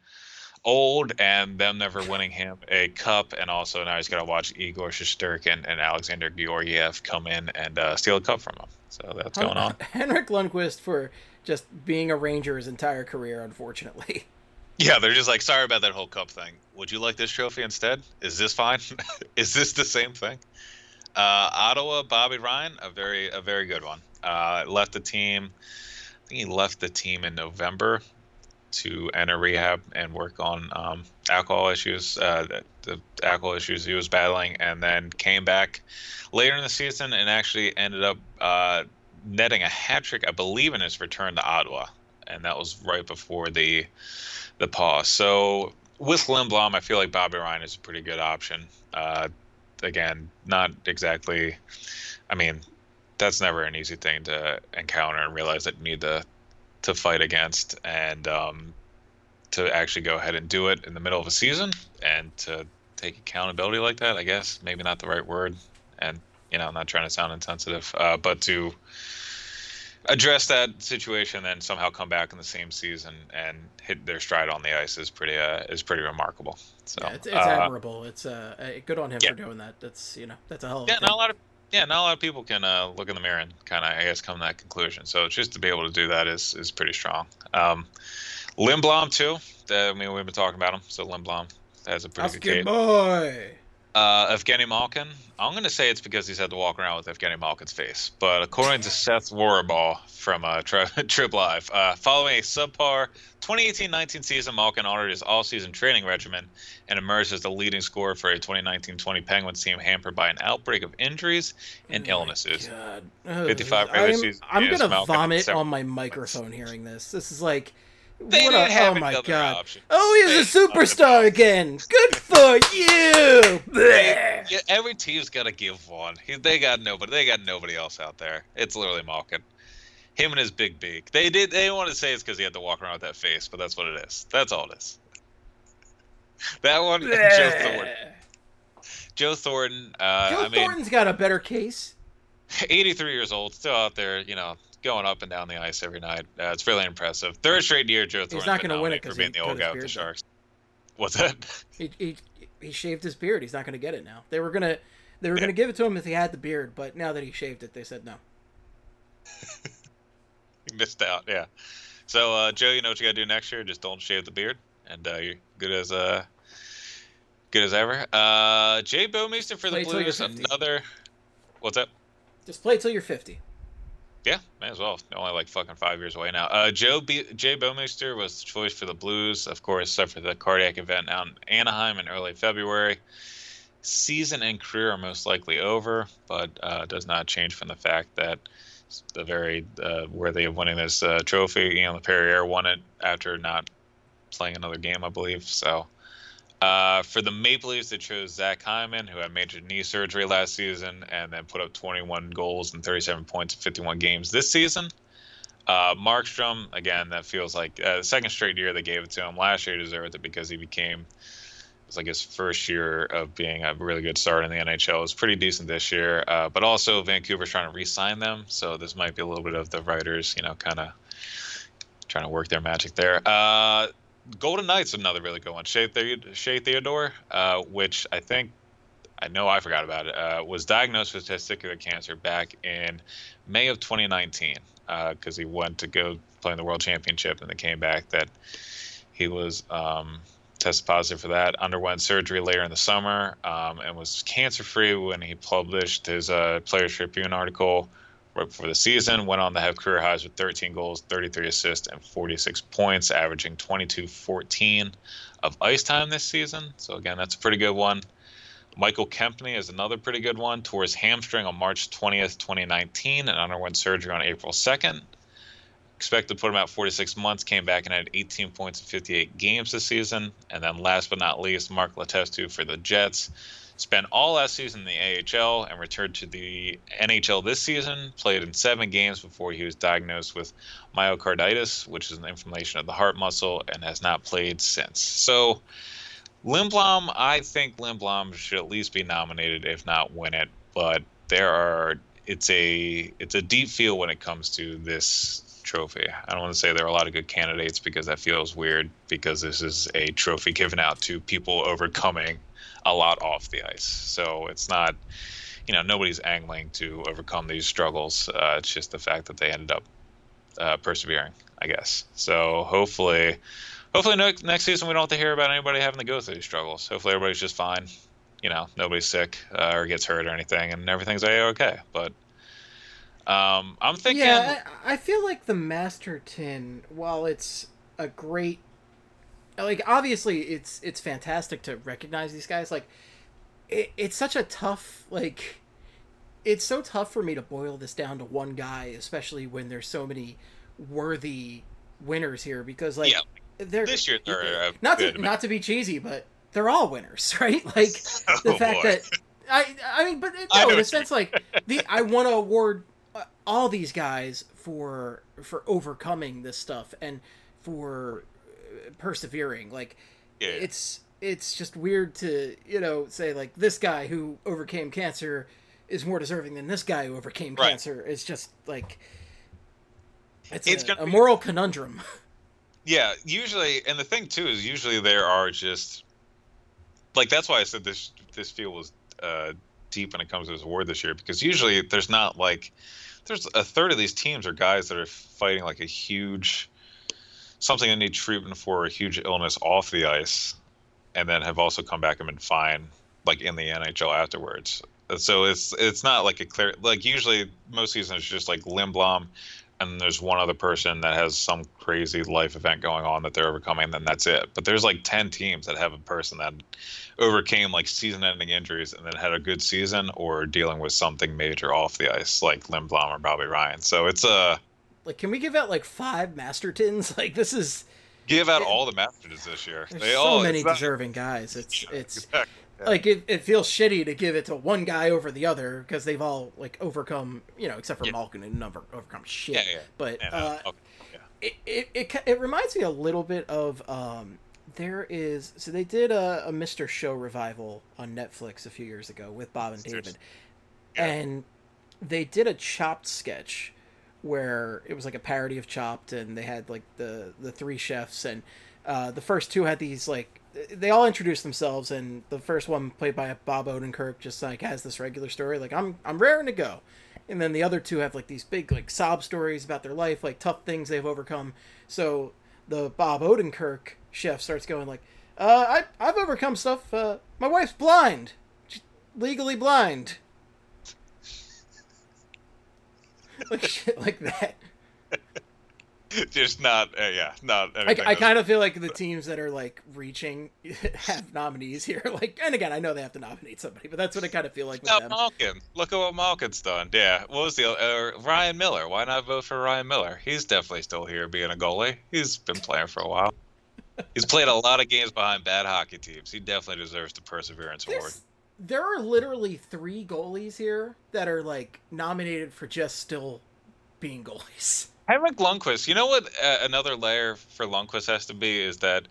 old and them never winning him a cup, and also now he's got to watch Igor Shesterkin and Alexander Georgiev come in and uh, steal a cup from him. So that's going on. [laughs] Henrik Lundqvist for just being a Ranger his entire career, unfortunately. [laughs] Yeah, they're just like, sorry about that whole cup thing. Would you like this trophy instead? Is this fine? [laughs] Is this the same thing? Uh, Ottawa, Bobby Ryan, a very a very good one. Uh, left the team. I think he left the team in November to enter rehab and work on um, alcohol issues, uh, the, the alcohol issues he was battling, and then came back later in the season and actually ended up uh, netting a hat trick, I believe, in his return to Ottawa, and that was right before the the pause. So with Lindblom, I feel like Bobby Ryan is a pretty good option. Uh, again, not exactly. I mean, that's never an easy thing to encounter and realize that you need to to fight against and um, to actually go ahead and do it in the middle of a season and to take accountability like that. I guess maybe not the right word, and you know, I'm not trying to sound insensitive, uh, but to address that situation and somehow come back in the same season and hit their stride on the ice is pretty uh, is pretty remarkable. So yeah, it's, it's uh, admirable. It's uh, uh, good on him yeah. for doing that. That's you know that's a hell of yeah, not a lot of yeah, not a lot of people can uh, look in the mirror and kind of I guess come to that conclusion. So just to be able to do that is is pretty strong. Um, Lindblom too. I mean, we've been talking about him. So Lindblom has a pretty That's good good boy. Uh, Evgeny Malkin. I'm going to say it's because he's had to walk around with Evgeny Malkin's face. But according to Seth Rorabaugh from uh, Tri- [laughs] TribLive, uh, following a subpar 2018-19 season, Malkin honored his all-season training regimen and emerged as the leading scorer for a 2019-20 Penguins team hampered by an outbreak of injuries and Oh illnesses. God. Ugh, 55 regular I'm, season I'm gonna vomit on my microphone hearing this. This is like, They what didn't a, have oh my god. option. Oh, he's a They fucking superstar [laughs] again. Good for you. Yeah, every team's got to give one. He, they got nobody. They got nobody else out there. It's literally Malkin. Him and his big beak. They did. They want to say it's because he had to walk around with that face, but that's what it is. That's all it is. That one, [laughs] Joe Thornton. Joe Thornton. Uh, Joe I mean, Thornton's got a better case. [laughs] 83 years old, still out there. You know, going up and down the ice every night. Uh, it's really impressive. Third straight year, Joe Thornton. He's not gonna win it it 'cause for being he the old guy with the though. Sharks. What's that? He, he he shaved his beard. He's not going to get it now. They were gonna they were Yeah. gonna give it to him if he had the beard, but now that he shaved it, they said no. You [laughs] missed out. Yeah. So, uh, Joe, you know what you got to do next year? Just don't shave the beard, and uh, you're good as uh, good as ever. Uh, Jay Bouwmeester for the till you're Blues. Another. What's up? Just play till you're 50. Yeah, may as well. Only like fucking five years away now. Uh, Joe B- Jay was the choice for the Blues, of course, suffered the cardiac event out in Anaheim in early February. Season and career are most likely over, but uh, does not change from the fact that the very uh, worthy of winning this uh, trophy. Ian Laperrière won it after not playing another game, I believe. So Uh, for the Maple Leafs, they chose Zach Hyman, who had major knee surgery last season and then put up 21 goals and 37 points in 51 games this season. Uh, Markstrom, again, that feels like uh, second straight year they gave it to him. Last year he deserved it because he became, it was like his first year of being a really good start in the NHL. It was pretty decent this year, uh, but also Vancouver's trying to re-sign them, so this might be a little bit of the writers, you know, kind of trying to work their magic there. Uh, Golden Knights another really good one. Shea, Shea Theodore, uh, which I think I know I forgot about it, uh, was diagnosed with testicular cancer back in May of 2019 because uh, he went to go play in the World Championship and then came back that he was um, tested positive for that. Underwent surgery later in the summer um, and was cancer free when he published his uh, Players Tribune article right before the season. Went on to have career highs with 13 goals, 33 assists, and 46 points, averaging 22 14 of ice time this season. So, again, that's a pretty good one. Michael Kempny is another pretty good one. Tore his hamstring on March 20th, 2019, and underwent surgery on April 2nd. Expected to put him out 46 months, came back and had 18 points in 58 games this season. And then last but not least, Mark Letestu for the Jets Spent all last season in the AHL and returned to the NHL this season. Played in seven games before he was diagnosed with myocarditis, which is an inflammation of the heart muscle, and has not played since. So, Lindblom, I think Lindblom should at least be nominated, if not win it. But there are, it's a, it's a deep field when it comes to this trophy. I don't want to say there are a lot of good candidates because that feels weird because this is a trophy given out to people overcoming a lot off the ice. So it's not, you know, nobody's angling to overcome these struggles. Uh, it's just the fact that they ended up uh, persevering, I guess. So hopefully, hopefully next season we don't have to hear about anybody having to go through these struggles. Hopefully everybody's just fine. You know, nobody's sick uh, or gets hurt or anything, and everything's okay. But um, I'm thinking. Yeah, I, I feel like the Masterton, while it's a great like obviously it's it's fantastic to recognize these guys like it, it's such a tough like it's so tough for me to boil this down to one guy especially when there's so many worthy winners here because like yeah. they're this year they're [laughs] not to not to be cheesy but they're all winners [laughs] right like [laughs] oh, the fact boy. that i i mean but no in a sense like the i want to award uh, all these guys for for overcoming this stuff and for persevering. Like yeah. it's it's just weird to you know say like this guy who overcame cancer is more deserving than this guy who overcame right. cancer. It's just like it's, it's a, a moral conundrum. [laughs] Yeah, usually, and the thing too is usually there are just like that's why I said this this field was uh, deep when it comes to this award this year because usually there's not like there's a third of these teams are guys that are fighting like a huge something they need treatment for a huge illness off the ice, and then have also come back and been fine, like in the NHL afterwards. So it's it's not like a clear like usually most seasons it's just like Lindblom, and there's one other person that has some crazy life event going on that they're overcoming, and then that's it. But there's like ten teams that have a person that overcame like season-ending injuries and then had a good season, or dealing with something major off the ice, like Lindblom or Bobby Ryan. So it's a like, can we give out like five Mastertons? [laughs] Like, this is give out it, all the Mastertons this year. They so all, many deserving guys. It's it's exactly. yeah. like it, it feels shitty to give it to one guy over the other because they've all like overcome, you know, except for yeah. Malkin and never overcome shit. Yeah, yeah. But yeah, uh, okay. it, it, it it reminds me a little bit of um there is so they did a, a Mr. Show revival on Netflix a few years ago with Bob and David, and they did a chopped sketch where it was like a parody of Chopped, and they had like the the three chefs, and uh, the first two had these like they all introduced themselves, and the first one played by Bob Odenkirk just like has this regular story, like I'm I'm raring to go, and then the other two have like these big like sob stories about their life, like tough things they've overcome. So the Bob Odenkirk chef starts going like, uh, I I've overcome stuff. Uh, my wife's blind, She's legally blind. [laughs] like shit like that. [laughs] Just not, uh, yeah, not. I, I kind of feel like the teams that are like reaching [laughs] have nominees here. Like, and again, I know they have to nominate somebody, but that's what I kind of feel like. Them. Malkin. Look at what Malkin's done. Yeah, what was the uh, Ryan Miller? Why not vote for Ryan Miller? He's definitely still here being a goalie. He's been playing for a while. He's played a lot of games behind bad hockey teams. He definitely deserves the Perseverance Award. There are literally three goalies here that are like nominated for just still being goalies. [laughs] Henrik Lundqvist. You know what? Uh, another layer for Lundqvist has to be is that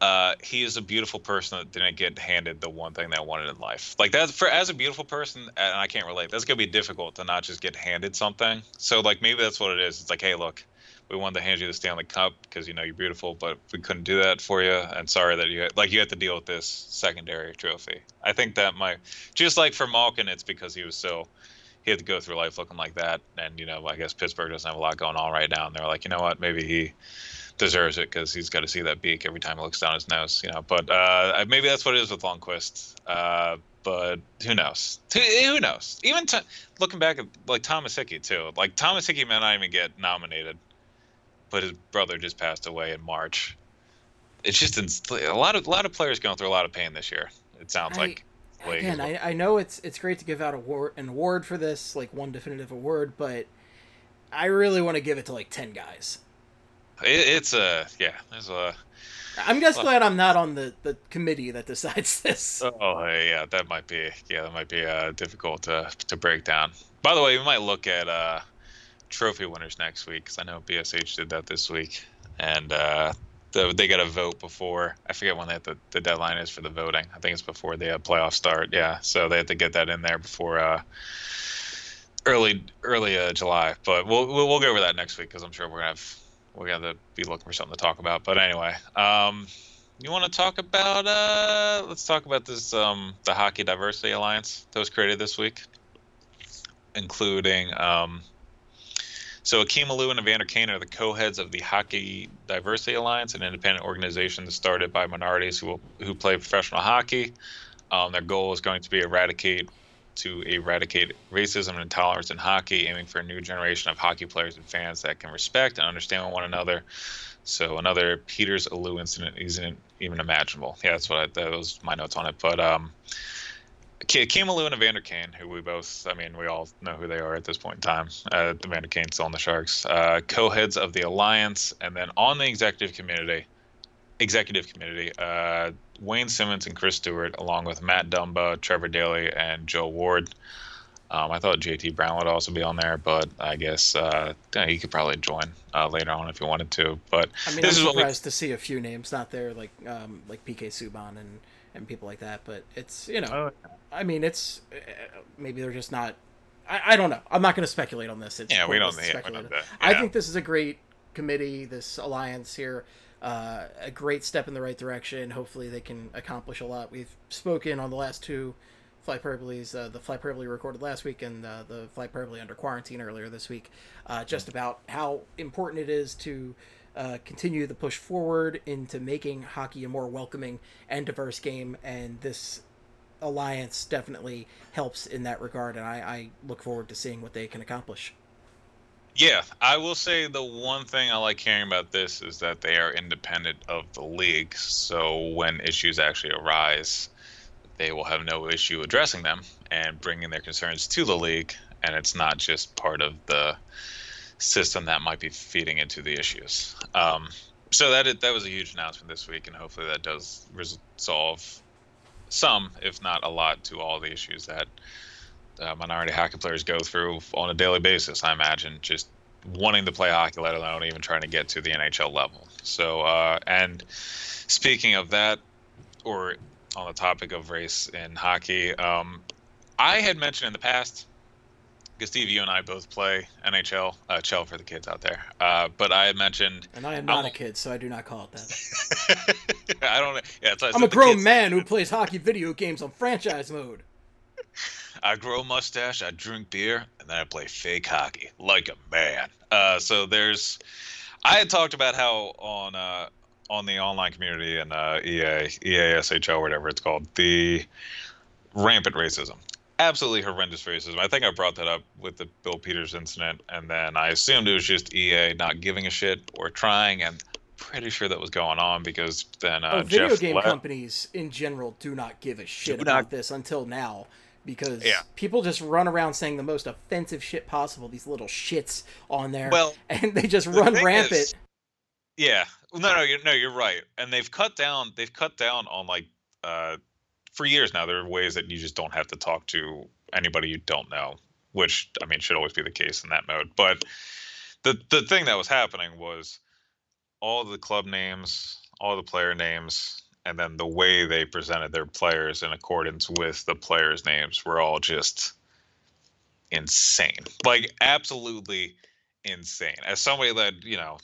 uh, he is a beautiful person that didn't get handed the one thing that I wanted in life. Like that for as a beautiful person, and I can't relate. That's gonna be difficult to not just get handed something. So like maybe that's what it is. It's like, hey, look, we wanted to hand you the Stanley Cup because you know you're beautiful, but we couldn't do that for you. And sorry that you had, like you had to deal with this secondary trophy. I think that might just like for Malkin, it's because he was so he had to go through life looking like that, and you know I guess Pittsburgh doesn't have a lot going on right now, and they're like, you know what, maybe he deserves it because he's got to see that beak every time he looks down his nose, you know. But uh, maybe that's what it is with Lundqvist. Uh, but who knows? Who, knows? Even looking back at like Thomas Hickey too. Like Thomas Hickey might not even get nominated, but his brother just passed away in March. It's just a lot of a lot of players going through a lot of pain this year. It sounds I, like. Again, I, I know it's it's great to give out award, an award for this, like one definitive award, but I really want to give it to like ten guys. It, it's a yeah. There's a. I'm just glad I'm not on the, the committee that decides [laughs] this. Oh yeah, that might be yeah, that might be uh, difficult to to break down. By the way, we might look at uh, trophy winners next week because I know BSH did that this week, and uh, the, they got to vote before. I forget when the, the deadline is for the voting. I think it's before the uh, playoff start. Yeah, so they have to get that in there before uh, early early uh, July. But we'll, we'll we'll go over that next week because I'm sure we're gonna have we're gonna be looking for something to talk about. But anyway, um, you want to talk about? Uh, let's talk about this um, the Hockey Diversity Alliance that was created this week, including. Um, so Akim Aliu and Evander Kane are the co-heads of the Hockey Diversity Alliance, an independent organization started by minorities who will, who play professional hockey. Um, their goal is going to be eradicate to eradicate racism and intolerance in hockey, aiming for a new generation of hockey players and fans that can respect and understand one another. So another Peters Aliu incident isn't even imaginable. Yeah, that's what I, that was my notes on it. But um, Kim Aliu and Evander Kane, who we both, I mean, we all know who they are at this point in time. Uh, Evander Kane's still on the Sharks. Uh, co-heads of the alliance, and then on the executive committee, executive committee, uh, Wayne Simmonds and Chris Stewart, along with Matt Dumba, Trevor Daley, and Joel Ward. Um, I thought JT Brown would also be on there, but I guess uh, he could probably join uh, later on if he wanted to. But I mean, this I'm is what we, surprised to see a few names not there, like um, like PK Subban and and people like that. But it's you know, Oh, I mean, it's uh, maybe they're just not. I, I don't know. I'm not going to speculate on this. It's yeah, we don't. pointless to Yeah, speculate. I think this is a great committee, this alliance here, uh, a great step in the right direction. Hopefully, they can accomplish a lot. We've spoken on the last two Fly Hyperboles, uh, the Fly Hyperbole recorded last week and uh, the Fly Hyperbole under quarantine earlier this week, uh, just about how important it is to uh, continue the push forward into making hockey a more welcoming and diverse game. And this alliance definitely helps in that regard. And I, I look forward to seeing what they can accomplish. Yeah, I will say the one thing I like hearing about this is that they are independent of the league. So when issues actually arise, they will have no issue addressing them and bringing their concerns to the league. And it's not just part of the system that might be feeding into the issues. Um, so that that was a huge announcement this week, and hopefully that does resolve some, if not a lot, to all the issues that uh, minority hockey players go through on a daily basis. I imagine just wanting to play hockey, let alone even trying to get to the NHL level. So, uh, and speaking of that, or on the topic of race in hockey, um, I had mentioned in the past. Because Steve, you and I both play NHL, uh, Chell for the kids out there. Uh, but I had mentioned And I am not I'm- a kid, so I do not call it that. [laughs] I don't. Yeah, that's why I I'm a grown man who plays hockey video games on franchise mode. [laughs] I grow a mustache, I drink beer, and then I play fake hockey like a man. Uh, so there's, I had talked about how on uh, on the online community and uh, EA, EASHL, whatever it's called, the rampant racism, absolutely horrendous racism. I think I brought that up with the Bill Peters incident, and then I assumed it was just EA not giving a shit or trying, and pretty sure that was going on because then uh, oh, video Jeff game Le- companies in general do not give a shit Do about not- this until now because Yeah. people just run around saying the most offensive shit possible these little shits on there Well, and they just the run rampant is- Yeah. No, no, you're, no, you're right. And they've cut down. They've cut down on like uh, for years now. There are ways that you just don't have to talk to anybody you don't know, which I mean should always be the case in that mode. But the the thing that was happening was all the club names, all the player names, and then the way they presented their players in accordance with the players' names were all just insane. Like absolutely insane. As somebody that, you know,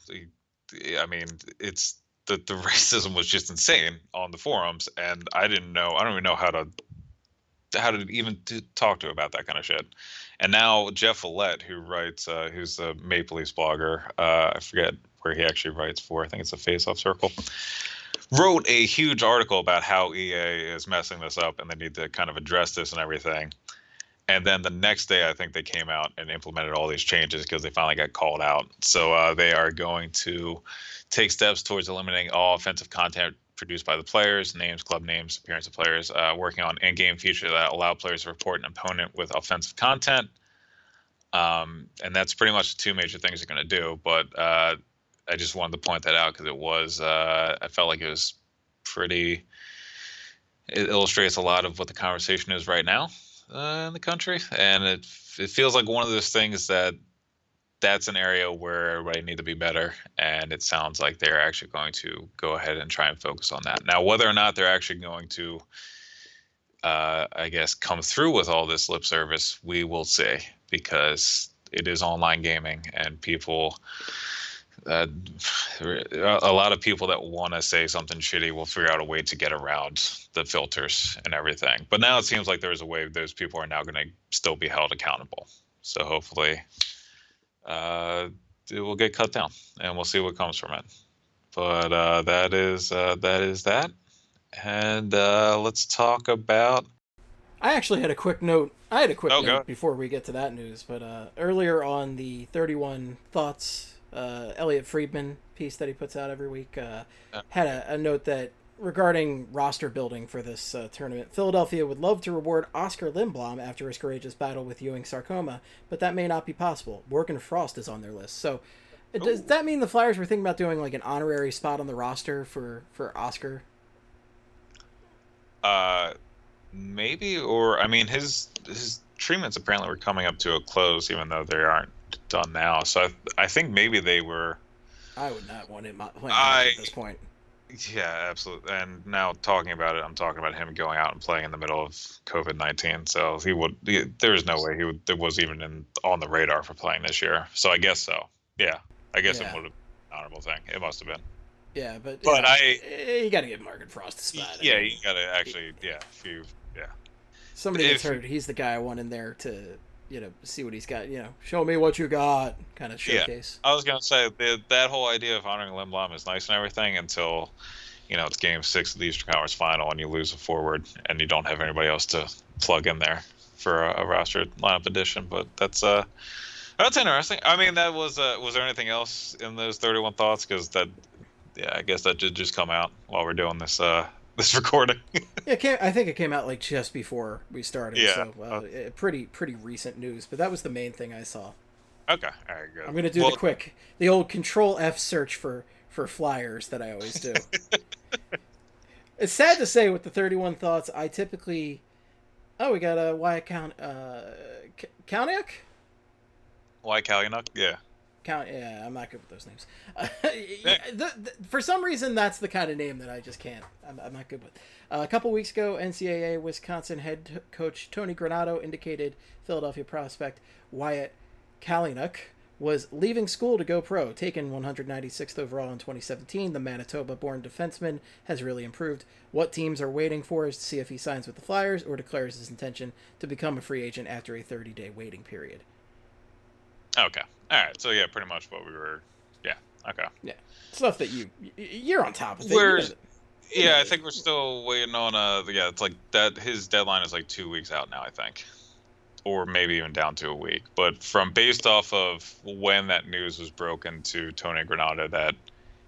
I mean, it's the the [laughs] racism was just insane on the forums and I didn't know I don't even know how to how to even talk to about that kind of shit. And now Jeff Veillette, who writes, uh, who's a Maple Leafs blogger, uh, I forget where he actually writes for. I think it's a Face Off Circle. Wrote a huge article about how EA is messing this up and they need to kind of address this and everything. And then the next day, I think they came out and implemented all these changes because they finally got called out. So uh, they are going to take steps towards eliminating all offensive content produced by the players, names, club names, appearance of players, uh, working on in-game features that allow players to report an opponent with offensive content. Um, and that's pretty much the two major things they're going to do. But uh, I just wanted to point that out because it was, uh, I felt like it was pretty, it illustrates a lot of what the conversation is right now uh, in the country. And it, it feels like one of those things that that's an area where everybody need to be better and it sounds like they're actually going to go ahead and try and focus on that now whether or not they're actually going to uh, i guess come through with all this lip service we will see because it is online gaming and people uh, a lot of people that want to say something shitty will figure out a way to get around the filters and everything but now it seems like there's a way those people are now going to still be held accountable so hopefully uh, it will get cut down, and we'll see what comes from it. But uh, that is uh, that is that, and uh, let's talk about. I actually had a quick note. I had a quick Oh, note before we get to that news, but uh, earlier on the 31 Thoughts, uh, Elliotte Friedman piece that he puts out every week uh, had a, a note that regarding roster building for this uh, tournament, Philadelphia would love to reward Oscar Lindblom after his courageous battle with Ewing sarcoma, but that may not be possible. Morgan Frost is on their list, so. uh, Does that mean the Flyers were thinking about doing like an honorary spot on the roster for for Oscar? Uh, maybe, or I mean, his his treatments apparently were coming up to a close, even though they aren't done now. So I, I think maybe they were. I would not want him playing I- at this point. Yeah, absolutely. And now talking about it, I'm talking about him going out and playing in the middle of COVID nineteen. So he would. He, there is no way he would. There was even in on the radar for playing this year. So I guess so. Yeah, I guess Yeah. it would have been an honorable thing. It must have been. Yeah, but But yeah, I- eh, you got to give Morgan Frost a spot. I Yeah, mean, you gotta actually. Yeah, if you. Yeah. somebody if- hurt, he's the guy I want in there to you know see what he's got. You know, show me what you got, kind of showcase. Yeah. I was gonna say the, that whole idea of honoring Lindblom is nice and everything until, you know, it's Game Six of the Eastern Conference Final and you lose a forward and you don't have anybody else to plug in there for a, a roster lineup addition. But that's uh, that's interesting. I mean, that was uh, was there anything else in those 31 thoughts? Because that, yeah, I guess that did just come out while we're doing this uh this recording. [laughs] Yeah, came, I think it came out like just before we started. Yeah. So uh, eh, pretty pretty recent news, but that was the main thing I saw. okay, all right, good. I'm gonna do Well, the quick, the old Control F search for for flyers that I always do. [laughs] it's sad to say with the 31 thoughts, I typically, oh, we got a Wyatt Count, uh, K- Kalnick. Why Kalyunuk? Yeah. Count, yeah, I'm not good with those names. [laughs] yeah, the, the, for some reason, that's the kind of name that I just can't. I'm, I'm not good with. Uh, a couple weeks ago, NCAA Wisconsin head coach Tony Granato indicated Philadelphia prospect Wyatt Kalynuk was leaving school to go pro. Taken 196th overall in 2017, the Manitoba-born defenseman has really improved. What teams are waiting for is to see if he signs with the Flyers or declares his intention to become a free agent after a 30-day waiting period. Okay. All right. So yeah, pretty much what we were. Yeah. Okay. Yeah. Stuff that you you're on top of. It. You know that. Yeah, I think we're still waiting on uh yeah, it's like that his deadline is like 2 weeks out now, I think. Or maybe even down to a week. But from based off of when that news was broken to Tony Granato that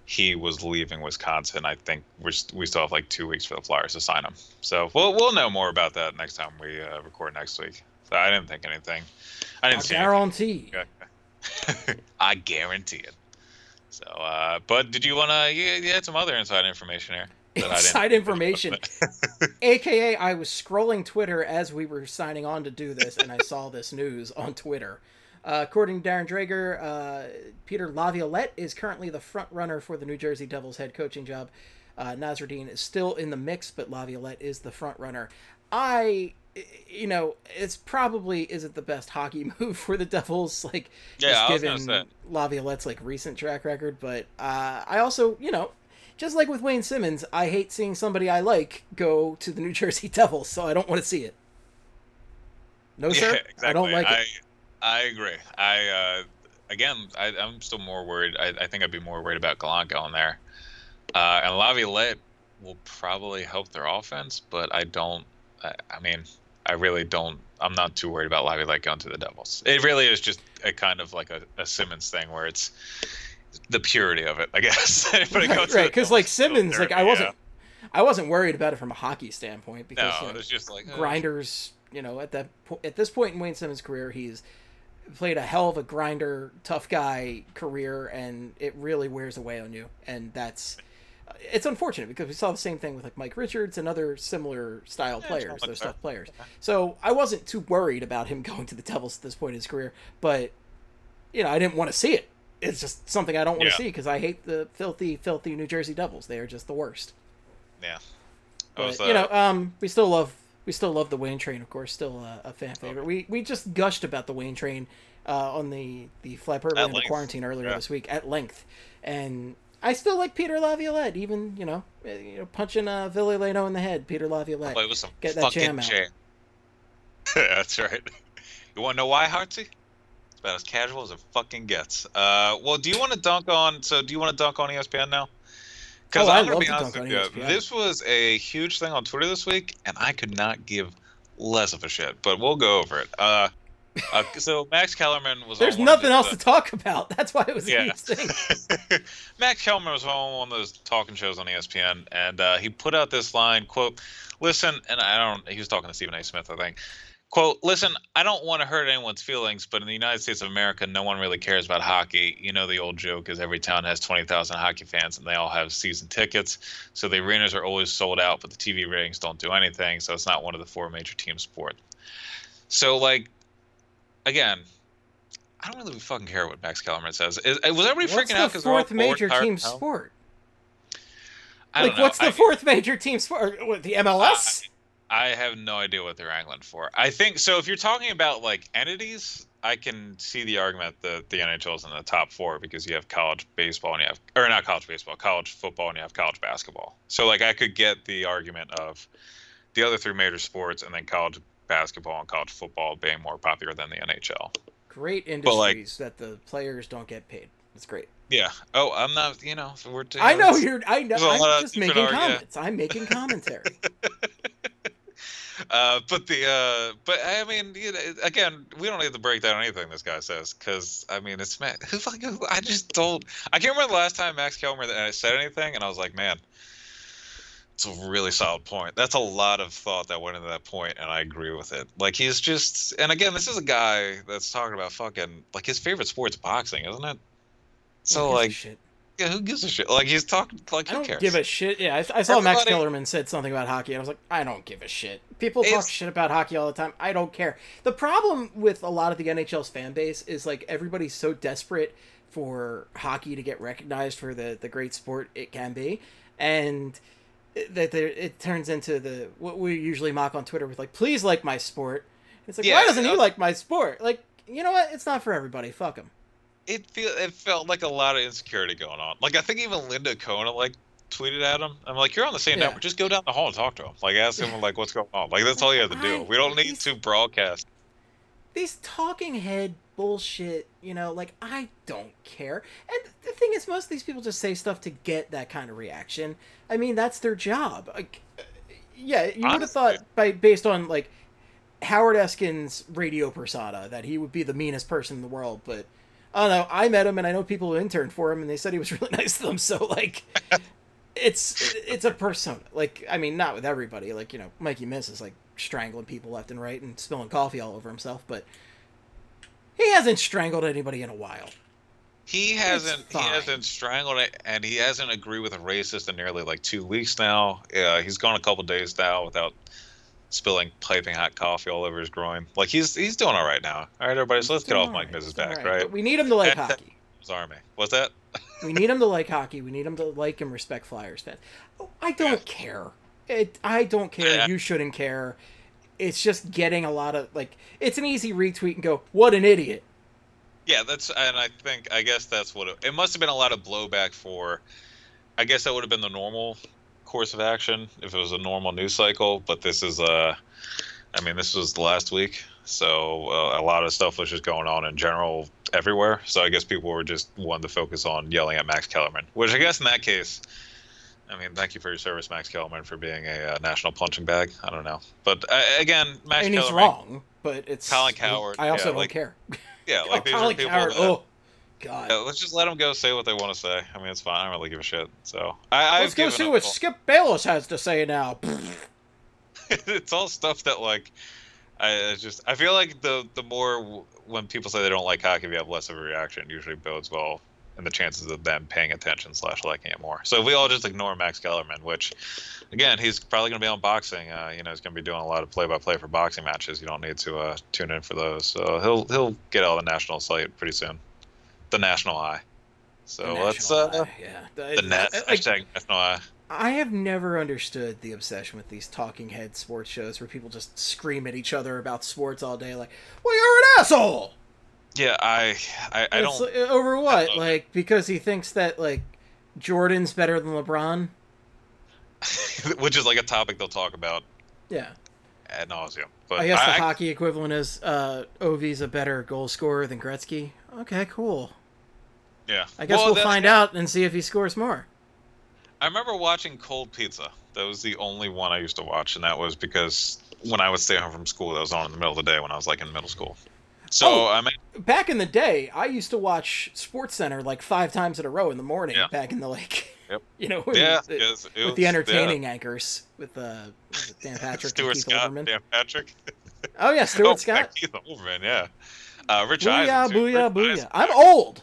he was leaving Wisconsin, I think we're we still have like 2 weeks for the Flyers to sign him. So, we'll we'll know more about that next time we uh, record next week. So I didn't think anything. I I didn't see anything. guarantee. [laughs] I guarantee it. So, uh, but did you want to? You, you had some other inside information here. that I didn't- Inside information. [laughs] AKA, I was scrolling Twitter as we were signing on to do this, and I saw this news on Twitter. Uh, according to Darren Dreger, uh, Peter Laviolette is currently the front runner for the New Jersey Devils head coaching job. Uh, Nasreddine is still in the mix, but Laviolette is the front runner. I, you know, it's probably isn't the best hockey [laughs] move for the Devils, like Yeah, just given. Laviolette's like recent track record. But uh, I also, you know, just like with Wayne Simmonds, I hate seeing somebody I like go to the New [laughs] Jersey Devils, so I don't want to see it. No, sir, Yeah, [laughs] exactly. I don't like I, it. I agree. I uh, again, I, I'm still more worried. I, I think I'd be more worried about Gallant going there, uh, and Laviolette will probably help their offense, but I don't. I, I mean, I really don't. I'm not too worried about Laviolette going to the Devils. It really is just a kind of like a, a Simmonds thing where it's the purity of it, I guess. [laughs] Right, goes right, because like Simmonds, like I wasn't, I wasn't worried about it from a hockey standpoint because Yeah. you No, know, it's just like uh, grinders. You know, at that po- at this point in Wayne Simmonds' career, he's played a hell of a grinder, tough guy career, and it really wears away on you. And that's it's unfortunate because we saw the same thing with like Mike Richards and other similar style Yeah, players, those tough players. So I wasn't too worried about him [laughs] going to the Devils at this point in his career, but you know, I didn't want to see it. It's just something I don't want to see because I hate the filthy, filthy New Jersey Devils. They are just the worst. Yeah. But was, uh, you know, um, we still love we still love the Wayne Train, of course, still uh, a fan favorite. We we just gushed about the Wayne Train uh, on the the Flat Purple At and the quarantine earlier Yeah. this week at length, and I still like Peter Laviolette, even you know, uh, you know, punching uh, in the head. Peter Laviolette. Play with some Get that fucking jam out. jam. [laughs] That's right. You want to know why, Hartsy? It's about as casual as it fucking gets. Uh, well, do you want to dunk on? So, do you want to dunk on ESPN now? Because Oh, I I'm gonna love be to honest with on you, ESPN. this was a huge thing on Twitter this week, and I could not give less of a shit. But we'll go over it. Uh, uh, so Max Kellerman was. There's nothing else uh, to talk about. [laughs] That's why it was Yeah. [laughs] Max Kellerman was on one of those talking shows on ESPN, and uh, he put out this line, quote, listen, and I don't, he was talking to Stephen A. Smith, I think, quote, listen, I don't want to hurt anyone's feelings, but in the United States of America, no one really cares about hockey. You know, the old joke is every town has 20,000 hockey fans, and they all have season tickets. So the arenas are always sold out, but the TV ratings don't do anything, so it's not one of the four major team sports. So, like, again, I don't really fucking care what Max Kellerman says. Is, uh, was everybody What's freaking out the because fourth major team sport? I Like, know. what's the I- fourth major team sport? What, the MLS? I have no idea what they're angling for. I think so. If you're talking about like entities, I can see the argument that the NHL is in the top four because you have college baseball and you have, or not college baseball, college football and you have college basketball. So like I could get the argument of the other three major sports and then college basketball and college football being more popular than the NHL. great But, like- industries that the players don't get paid. It's great. Yeah. Oh, I'm not. You know, we're. I know you're. I know. there's a lot I'm just making yeah. comments. I'm making commentary. [laughs] Uh, but the uh, but I mean, you know, again, we don't need to break down anything this guy says because I mean, it's man, who fucking, I just don't. I can't remember the last time Max Kelmer that said anything, and I was like, man, it's a really solid point. That's a lot of thought that went into that point, and I agree with it. Like he's just, and again, this is a guy that's talking about fucking like his favorite sport's boxing, isn't it? So like, shit? yeah, who gives a shit? Like he's talking like I who don't cares? give a shit. Yeah, I, I saw Max Everybody- Kellerman said something about hockey, and I was like, I don't give a shit. People talk It's- shit about hockey all the time. I don't care. The problem with a lot of the NHL's fan base is like everybody's so desperate for hockey to get recognized for the the great sport it can be, and that it turns into the what we usually mock on Twitter with like, please like my sport. It's like, Yeah, why doesn't he like my sport? Like, you know what? It's not for everybody. Fuck him. it feel it felt like a lot of insecurity going on. Like I think even Linda Kona like tweeted at him. I'm like, you're on the same Yeah. network. Just go down the hall and talk to him. Like ask him like what's going on. Like that's all you have to do. I- We don't need to broadcast. these talking head bullshit, you know, like I don't care. And the thing is, most of these people just say stuff to get that kind of reaction. I mean, that's their job. Like, yeah, you would have thought by based on like Howard Eskin's radio persona that he would be the meanest person in the world, but I don't know. I met him and I know people who interned for him, and they said he was [laughs] really nice to them. So like. [laughs] It's it's a persona. Like I mean, not with everybody. Like you know, Mikey Miss is like strangling people left and right and spilling coffee all over himself, but he hasn't strangled anybody in a while. He hasn't he hasn't strangled it, and he hasn't agreed with a racist in nearly like two weeks now. Yeah, he's gone a couple days now without spilling piping hot coffee all over his groin. Like he's he's doing all right now. All right, everybody, so let's get off Mike Mrs. back, right? But we need him to like And- hockey. His army. What's that? [laughs] We need him to like hockey. We need him to like and respect Flyers fans. I don't care. It, I don't care. Yeah. You shouldn't care. It's just getting a lot of like. It's an easy retweet and go, "What an idiot." Yeah, that's and I think I guess that's what it, it must have been a lot of blowback for. I guess that would have been the normal course of action if it was a normal news cycle, but this is uh, I mean this was the last week, so uh, a lot of stuff was just going on in general everywhere. So I guess people were just wanting to focus on yelling at Max Kellerman, which I guess in that case. I mean, thank you for your service, Max Kellerman, for being a uh, national punching bag. I don't know, but uh, again, Max and he's Kellerman, wrong, but it's Colin Cowherd, I also yeah, don't like, care. [laughs] yeah, like these are people that- Oh, God. yeah, let's just let them go say what they want to say. I mean, it's fine. I don't really give a shit. So I, Let's I've go see what Skip Bayless has to say now. [laughs] it's all stuff that like I just I feel like the the more when people say they don't like hockey, if you have less of a reaction, it usually bodes well in the chances of them paying attention slash liking it more. So if we all just ignore Max Kellerman, which again he's probably going to be on boxing. Uh, you know, he's going to be doing a lot of play by play for boxing matches. You don't need to uh, tune in for those. So he'll he'll get all the national site pretty soon, the national eye. So The let's uh, eye, yeah. the net Like, hashtag national eye. I have never understood the obsession with these talking head sports shows where people just scream at each other about sports all day, like, "Well, you're an asshole." Yeah, I I, I don't. like, over what? don't- Like because he thinks that like Jordan's better than LeBron. [laughs] which is like a topic they'll talk about Yeah, ad nauseum. But I guess the I, hockey equivalent is uh, Ovi's a better goal scorer than Gretzky. Okay, cool. yeah, I guess Well, find out and see if he scores more. I remember watching Cold Pizza. That was the only one I used to watch, and that was because when I would stay home from school, that was on in the middle of the day when I was like in middle school. So Oh. I mean, Back in the day, I used to watch Sports Center like five times in a row in the morning. Yeah. Back in the like, Yep. [laughs] you know, yeah, yes, it with was- the yeah. entertaining anchors with uh, Dan [laughs] Patrick Stuart Scott, Olbermann. Dan Patrick, Oh yeah, [laughs] Stuart oh, Scott. Keith Olbermann, yeah. Uh, Rich Booyah, Eisen, too. booyah, Rich booyah. Eisen. I'm old.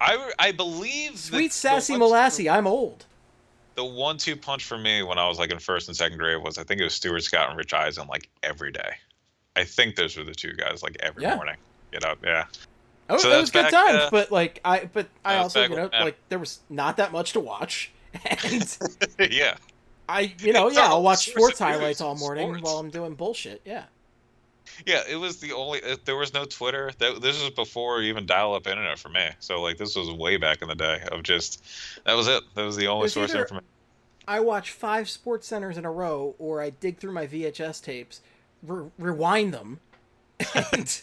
I, I believe Sweet sassy molassie. I'm old. The one-two punch for me when I was like in first and second grade was I think it was Stuart Scott and Rich Eisen like every day. I think those were the two guys like every Yeah. morning. You know, yeah. Oh, So it was good back, times, uh, but like I, but I also, you know, like there was not that much to watch, [laughs] and [laughs] yeah. I, you know, It's yeah, I'll watch sports highlights all morning sports. while I'm doing bullshit. Yeah. Yeah, it was the only. uh, There was no Twitter. That this was before even dial-up internet for me. So like this was way back in the day of just that was it. That was the only was source of information. I watch five sports centers in a row, or I dig through my VHS tapes, re- rewind them, and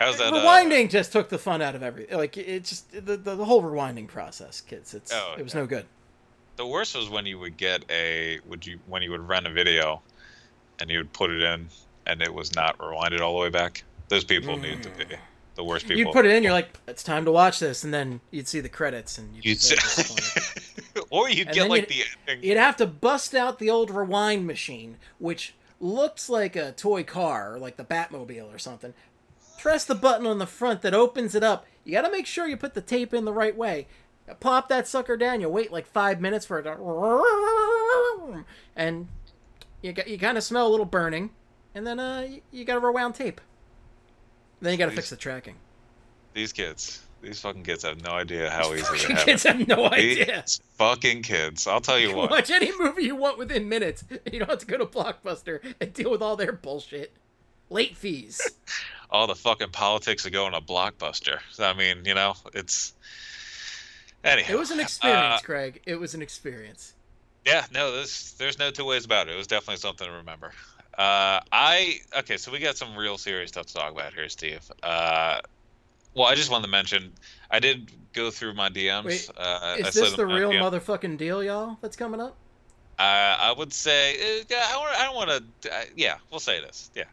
How's that? uh, rewinding just took the fun out of everything. Like it just the, the the whole rewinding process, kids. It's Oh, it was yeah. no good. the worst was when you would get a would you when you would rent a video, and you would put it in, and it was not rewinded all the way back. Those people need to be the worst people. You'd put it in, you're like, it's time to watch this, and then you'd see the credits, and you'd, You'd say, [laughs] or you'd And get like you'd- the ending. You'd have to bust out the old rewind machine, which looks like a toy car, like the Batmobile or something. Press the button on the front that opens it up. You got to make sure you put the tape in the right way. Pop that sucker down. You wait like five minutes for it to, and you got, you kind of smell a little burning, and then uh you, you got to rewound tape. Then you got to fix the tracking. These kids, these fucking kids have no idea how easy they have Kids have no idea. These fucking kids. I'll tell you what. Watch any movie you want within minutes. [laughs] You don't have to go to Blockbuster and deal with all their bullshit. Late fees. [laughs] all the fucking politics that going to blockbuster. I mean, you know, it's anyhow. It was an experience, Uh, Craig. It was an experience. yeah, no, there's there's no two ways about it. It was definitely something to remember. Uh, I okay, so we got some real serious stuff to talk about here, Steve. Uh, well, I just wanted to mention I did go through my DMs. Wait, uh, Is slid this the real yeah. motherfucking deal, y'all? That's coming up. Uh, I would say uh, I don't, want to. Uh, yeah, we'll say this. Yeah,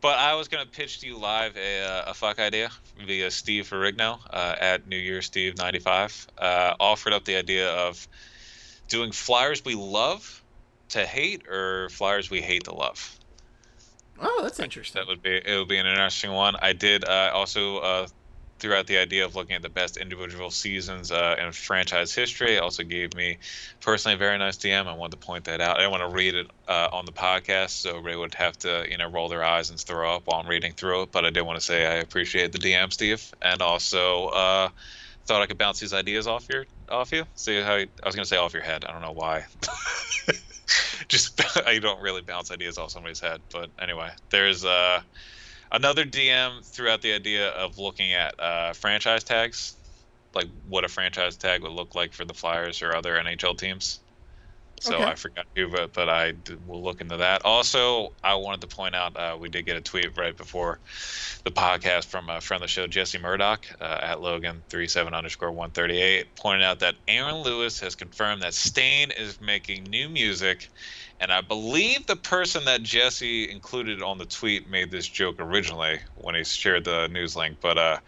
but I was gonna pitch to you live a, a fuck idea via Steve Ferrigno uh, at New Year Steve ninety five. Uh, offered up the idea of doing flyers we love to hate or flyers we hate to love. Oh, that's interesting. That would be it. Would be an interesting one. I did uh, also uh, throughout the idea of looking at the best individual seasons uh, in franchise history. It also gave me personally a very nice DM. I wanted to point that out. I didn't want to read it uh, on the podcast, so Ray would have to you know roll their eyes and throw up while I'm reading through it. But I did want to say I appreciate the DM, Steve, and also uh, thought I could bounce these ideas off your off you. See how you, I was gonna say off your head. I don't know why. [laughs] [laughs] Just [laughs] I don't really bounce ideas off somebody's head, but anyway, there's uh another DM throughout the idea of looking at uh, franchise tags, like what a franchise tag would look like for the Flyers or other NHL teams. So Okay. I forgot to, but, but I d- will look into that. Also, I wanted to point out uh, we did get a tweet right before the podcast from a friend of the show, Jesse Murdoch, uh, at Logan37 underscore 138, pointing out that Aaron Lewis has confirmed that Staind is making new music. And I believe the person that Jesse included on the tweet made this joke originally when he shared the news link. But uh,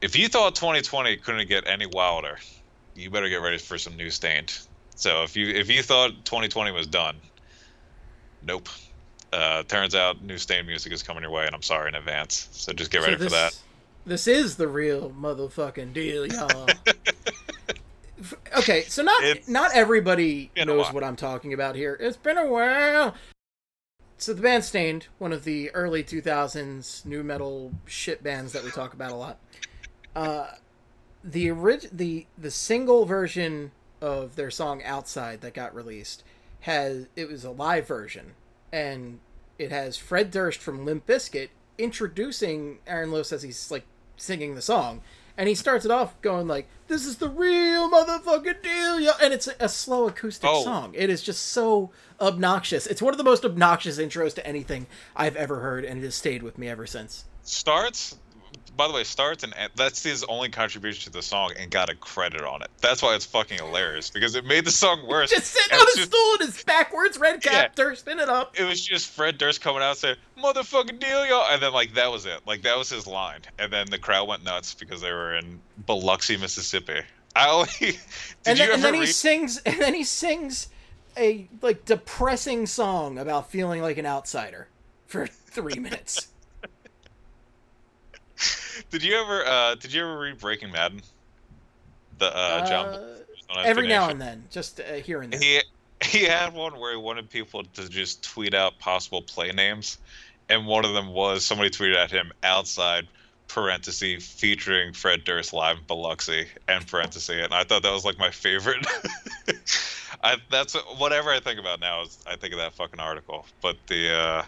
if you thought 2020 couldn't get any wilder, you better get ready for some new Staind. So if you if you thought 2020 was done, nope. Uh, turns out new Staind music is coming your way, and I'm sorry in advance. So just get So ready for that. This is the real motherfucking deal, y'all. [laughs] Okay, so not It's not everybody knows what I'm talking about here. It's been a while. So the band Staind, one of the early 2000s nu metal shit bands that we talk about a lot. Uh, the orig- the the single version of their song Outside that got released has it was a live version. And it has Fred Durst from Limp Bizkit introducing Aaron Lewis as he's like singing the song. And he starts it off going like this is the real motherfucking deal yo," and it's a, a slow acoustic Oh. song. It is just so obnoxious. It's one of the most obnoxious intros to anything I've ever heard and it has stayed with me ever since. Starts, by the way, starts and that's his only contribution to the song and got a credit on it. That's why it's fucking hilarious because it made the song [laughs] worse. just sitting on a just- stool and his backwards red cap Yeah. thirsting it up it was just Fred Durst coming out and saying "motherfucking deal, yo," and then like that was it. Like that was his line, and then the crowd went nuts because they were in Biloxi, Mississippi. I [laughs] only did and you then, and then he read? sings [laughs] and then he sings a like depressing song about feeling like an outsider for three minutes [laughs] Did you ever? uh Did you ever read Breaking Madden? The uh, John. Uh, on every now and then just uh, here and there He he had one where he wanted people to just tweet out possible play names, and one of them was somebody tweeted at him outside parenthesis featuring Fred Durst live in Biloxi and parenthesis, and I thought that was like my favorite. [laughs] I that's whatever I think about now is I think of that fucking article. But the uh,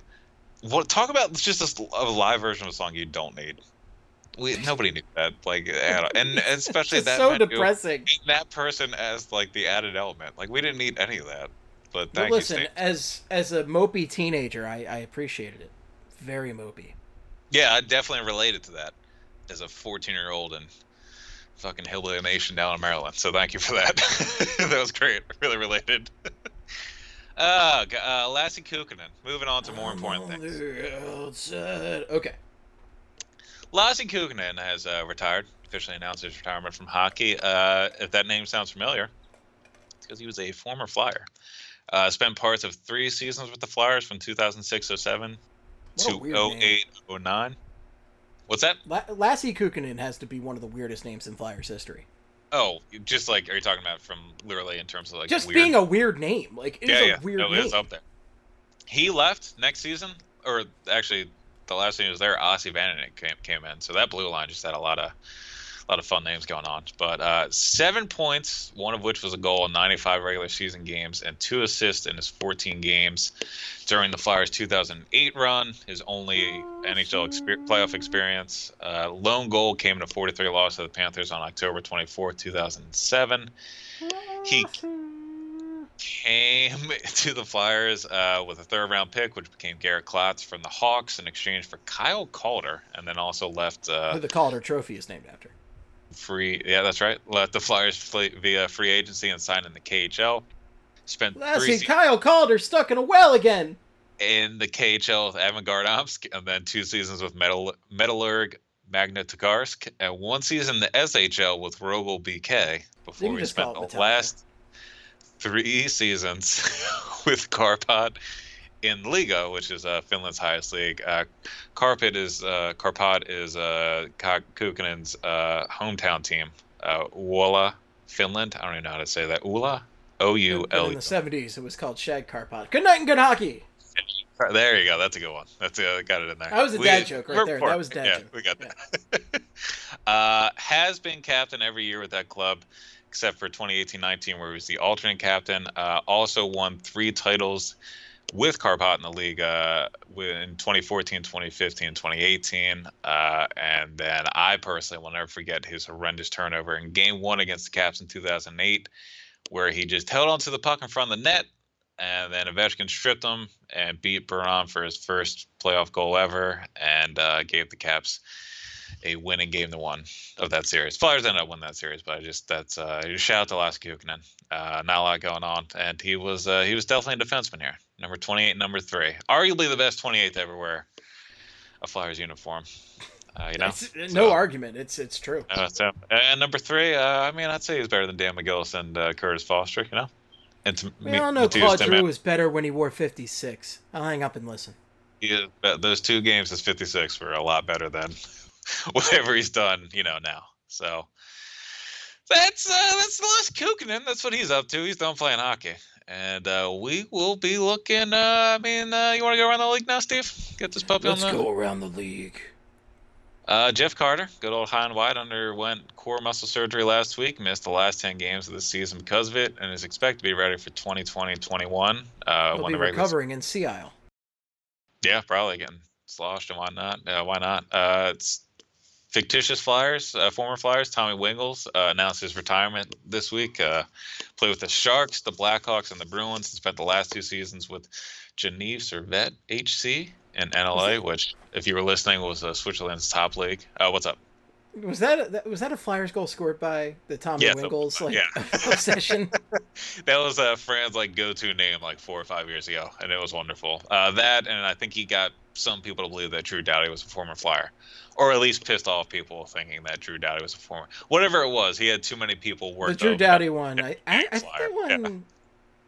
what talk about just a live version of a song you don't need. We nobody knew that like at all. and [laughs] especially It's that so depressing that person as like the added element. Like we didn't need any of that. But thank listen you, as as a mopey teenager I, I appreciated it very mopey Yeah, I definitely related to that as a 14 year old and fucking Hillbilly Nation down in Maryland. So thank you for that. [laughs] that was great. Really related. [laughs] uh, uh, Lasse Kukkonen. Moving on to more important I'm on things. outside. okay Lasse Kukkonen has uh, retired. Officially announced his retirement from hockey. Uh, if that name sounds familiar, it's because he was a former Flyer. Uh, spent parts of three seasons with the Flyers from 2006-07 to weird name. 08-09. What's that? La- Lasse Kukkonen has to be one of the weirdest names in Flyers history. Oh, just like are you talking about from literally in terms of like Just weird? being a weird name, like it is yeah, a yeah, weird no, name. it's up there. He left next season, or actually the last he was there. Ossie Vandenik came, came in, so that blue line just had a lot of a lot of fun names going on. But uh, seven points, one of which was a goal in 95 regular season games, and two assists in his 14 games during the Flyers' 2008 run. His only NHL exper- playoff experience. Uh, lone goal came in a 4-3 loss to the Panthers on October 24, 2007. He came [laughs] to the Flyers uh, with a third round pick, which became Garrett Klotz from the Hawks in exchange for Kyle Calder, and then also left uh, Who the Calder Trophy is named after. free. Yeah, that's right. Left the Flyers fl- via free agency and signed in the KHL. Spent three Lassie se- Kyle Calder stuck in a well again. in the KHL with Avangard Omsk, and then two seasons with Metal Metallurg Magnitogorsk, and one season in the SHL with Rögle BK before he spent the last three seasons [laughs] with Karpat in Liiga, which is uh, Finland's highest league. Uh, Karpat is uh, Karpat is uh, Kukkonen's uh, hometown team. Uh, Ulla, Finland. I don't even know how to say that. Ulla, O U L. in the '70s, it was called Shag Karpat. Good night and good hockey. There you go. That's a good one. That's uh, got it in there. That was a dad joke right there. poor. That was dad yeah, joke. we got that. [laughs] uh, has been captain every year with that club, except for 2018-19, where he was the alternate captain. Uh, also won three titles with Karpat in the league uh, in 2014, 2015, 2018. Uh, and then I personally will never forget his horrendous turnover in Game One against the Caps in 2008, where he just held onto the puck in front of the net and then Ovechkin stripped him and beat Biron for his first playoff goal ever, and uh, gave the Caps a winning game to one of that series. Flyers ended up winning that series, but I just that's uh, shout out to Lasse Kukkonen. Uh, not a lot going on, and he was uh, he was definitely a defenseman here, number 28, number three, arguably the best 28th ever wear a Flyers uniform. Uh, you know, It's- no So- argument. It's it's true. uh, so, and number three, uh, I mean, I'd say he's better than Dan McGillis and uh, Curtis Foster. You know, and to We me, all know Claude Giroux was better when he wore 56. I'll hang up and listen. Yeah, those two games as 56 were a lot better than [laughs] whatever he's done, you know, now. So that's uh, that's Lars Kukkonen. That's what he's up to. He's done playing hockey, and uh, we will be looking. Uh, I mean, uh, you want to go around the league now, Steve? Get this puppy Let's on the. go around the league. Uh, Jeff Carter, good old high and wide, underwent core muscle surgery last week. Missed the last 10 games of the season because of it, and is expected to be ready for 2020-21. Uh, He'll be recovering in Sea Isle. Yeah, probably getting sloshed and whatnot. Uh, why not? Uh, it's fictitious Flyers, uh, former Flyers. Tommy Wingels uh, announced his retirement this week. Uh, played with the Sharks, the Blackhawks, and the Bruins. And spent the last two seasons with Genève Servette HC in NLA, which, if you were listening, was uh, Switzerland's top league. Uh, what's up? Was that, a, was that a Flyers goal scored by the Tommy Yeah, so- Wingels like yeah. [laughs] obsession? [laughs] That was a Fran's like go-to name like four or five years ago, and it was wonderful. Uh, that, and I think he got some people to believe that Drew Doughty was a former Flyer, or at least pissed off people thinking that Drew Doughty was a former. Whatever it was, he had too many people working. the. Drew. Doughty one. I, [laughs] I, I think that one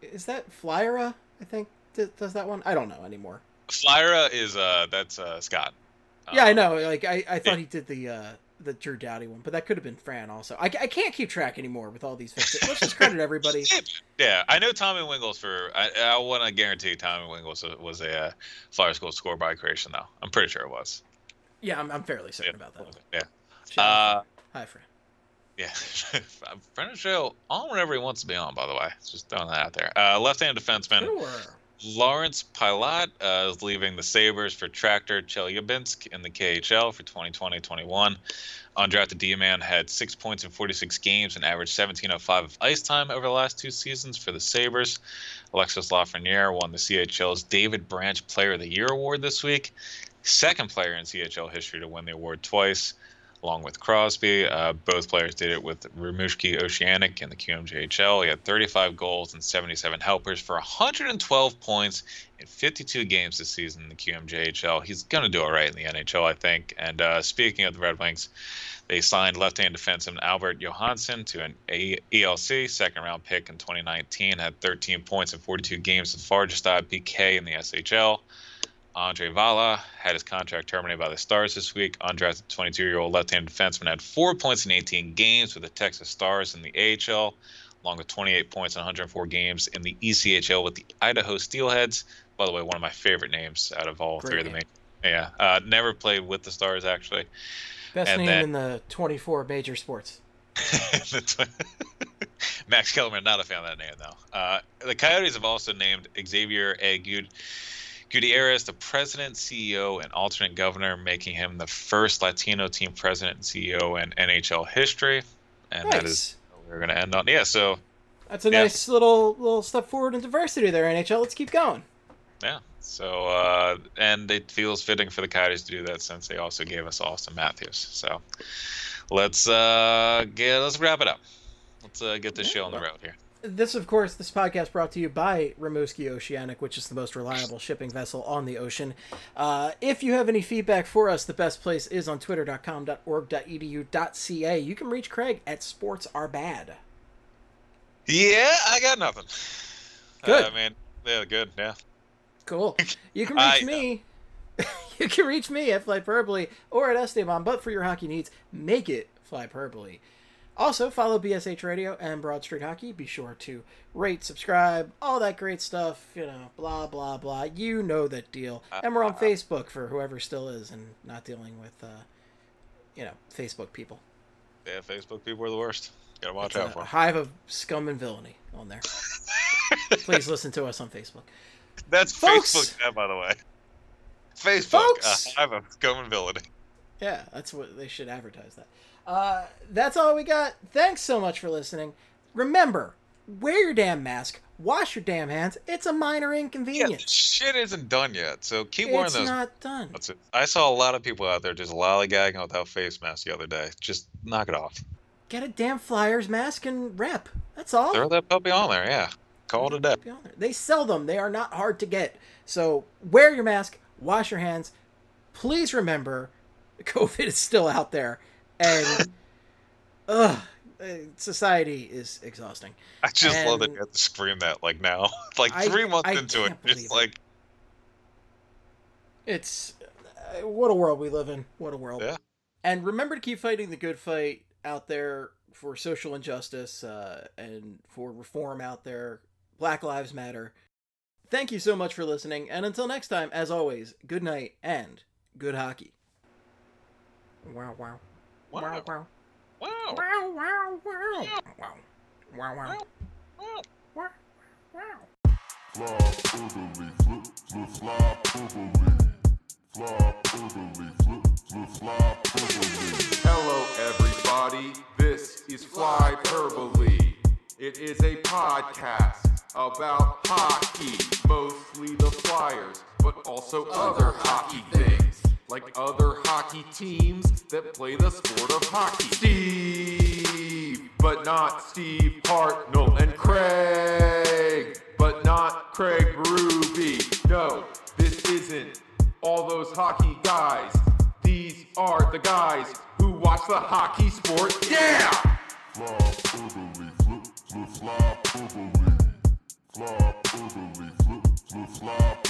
is that Flyera. I think does that one. I don't know anymore. Flyera is uh that's uh Scott. yeah, I Um, know. Like I, I thought yeah. he did the uh, the Drew Doughty one, but that could have been Fran also. I, I can't keep track anymore with all these. Ficti- Let's just credit everybody. [laughs] Yeah, I know Tommy Wingels for. I, I want to guarantee Tommy Wingels was a, was a uh, Flyer School score by creation though. I'm pretty sure it was. Yeah, I'm, I'm fairly certain about that. Yeah. Uh. Hi, Fran. Yeah, [laughs] friend of the show on whenever he wants to be on. By the way, just throwing that out there. Uh, left-hand defenseman Sure. Lawrence Pilut uh, is leaving the Sabres for Traktor Chelyabinsk in the KHL for 2020-21. Undrafted D-man had six points in 46 games and averaged 17.05 of ice time over the last two seasons for the Sabres. Alexis Lafreniere won the CHL's David Branch Player of the Year award this week. Second player in CHL history to win the award twice, along with Crosby. Uh, both players did it with Rimouski Oceanic in the QMJHL. He had 35 goals and 77 helpers for 112 points in 52 games this season in the QMJHL. He's going to do all right in the NHL, I think. And uh, speaking of the Red Wings, they signed left-hand defenseman Albert Johansson to an ELC second-round pick in 2019. Had 13 points in 42 games with Farjestad BK in the SHL. Ondrej Vala had his contract terminated by the Stars this week. Undrafted 22-year-old left-handed defenseman had four points in 18 games with the Texas Stars in the AHL, along with 28 points in 104 games in the ECHL with the Idaho Steelheads. By the way, one of my favorite names out of all Great three of the main. Yeah, uh, never played with the Stars actually. Best and name then- in the 24 major sports. [laughs] [laughs] Max Kellerman, not a fan of that name though. Uh, the Coyotes have also named Xavier A. Gutierrez the president, CEO, and alternate governor, making him the first Latino team president and CEO in NHL history. And that is Nice. we're going to end on. Yeah, so That's a yeah. nice little little step forward in diversity there, NHL. Let's keep going. yeah, so uh, and it feels fitting for the Coyotes to do that since they also gave us Auston Matthews. So let's uh, get let's wrap it up. Let's uh, get this show on the road here. This, of course, this podcast brought to you by Rimouski Oceanic, which is the most reliable shipping vessel on the ocean. Uh, if you have any feedback for us, the best place is on twitter.com.org.edu.ca. You can reach Craig at Sports Are Bad. Yeah, I got nothing. Good. Uh, I mean, yeah, good. Yeah. Cool. You can [laughs] reach I- me. [laughs] you can reach me at Flyperbole or at Esteban, but for your hockey needs, make it Flyperbole. Also, follow BSH Radio and Broad Street Hockey. Be sure to rate, subscribe, all that great stuff. You know, blah blah blah. You know that deal. And we're on Facebook for whoever still is and not dealing with, uh, you know, Facebook people. Yeah, Facebook people are the worst. Gotta watch It's out for 'em. hive of scum and villainy on there. [laughs] Please listen to us on Facebook. That's Folks! Facebook, that, by the way. Facebook. Folks! Uh, I have a scumability. Yeah, that's what they should advertise that. Uh, that's all we got. Thanks so much for listening. Remember, wear your damn mask, wash your damn hands. It's a minor Yeah, inconvenience. shit isn't done yet, so keep wearing those. it's not done. That's it. I saw a lot of people out there just lollygagging without face masks the other day. Just knock it off. Get a damn Flyers mask and rep. That's all. Throw that puppy on there, yeah. Call it a day. Be on there. They sell them. They are not hard to get. So wear your mask, wash your hands. Please remember, [laughs] COVID is still out there, and ugh, society is exhausting. I just love that you have to scream that like now. [laughs] like I- three months I into it, just it. like It's uh, what a world we live in. What a world. Yeah. And remember to keep fighting the good fight out there for social injustice uh, and for reform out there. Black Lives Matter. Thank you so much for listening. And until next time, as always, good night and good hockey. Wow, wow. Wow, Wow, wow. wow, Wow, wow, wow. Wow. Wow, wow. wow. Wow, wow. Fly orderly, flip, flip, fly orderly. Fly orderly, flip, flip, fly orderly. Hello, everybody. This is Flyperbole. It is a podcast about hockey, mostly the Flyers, but also other hockey things, like other hockey teams that play the sport of hockey. Steve, but not Steve Hartnell, and Craig, but not Craig Ruby. No, this isn't all those hockey guys. These are the guys who watch the hockey sport. Yeah! Fly flip, flip, fly. Fly flip, flip, fly.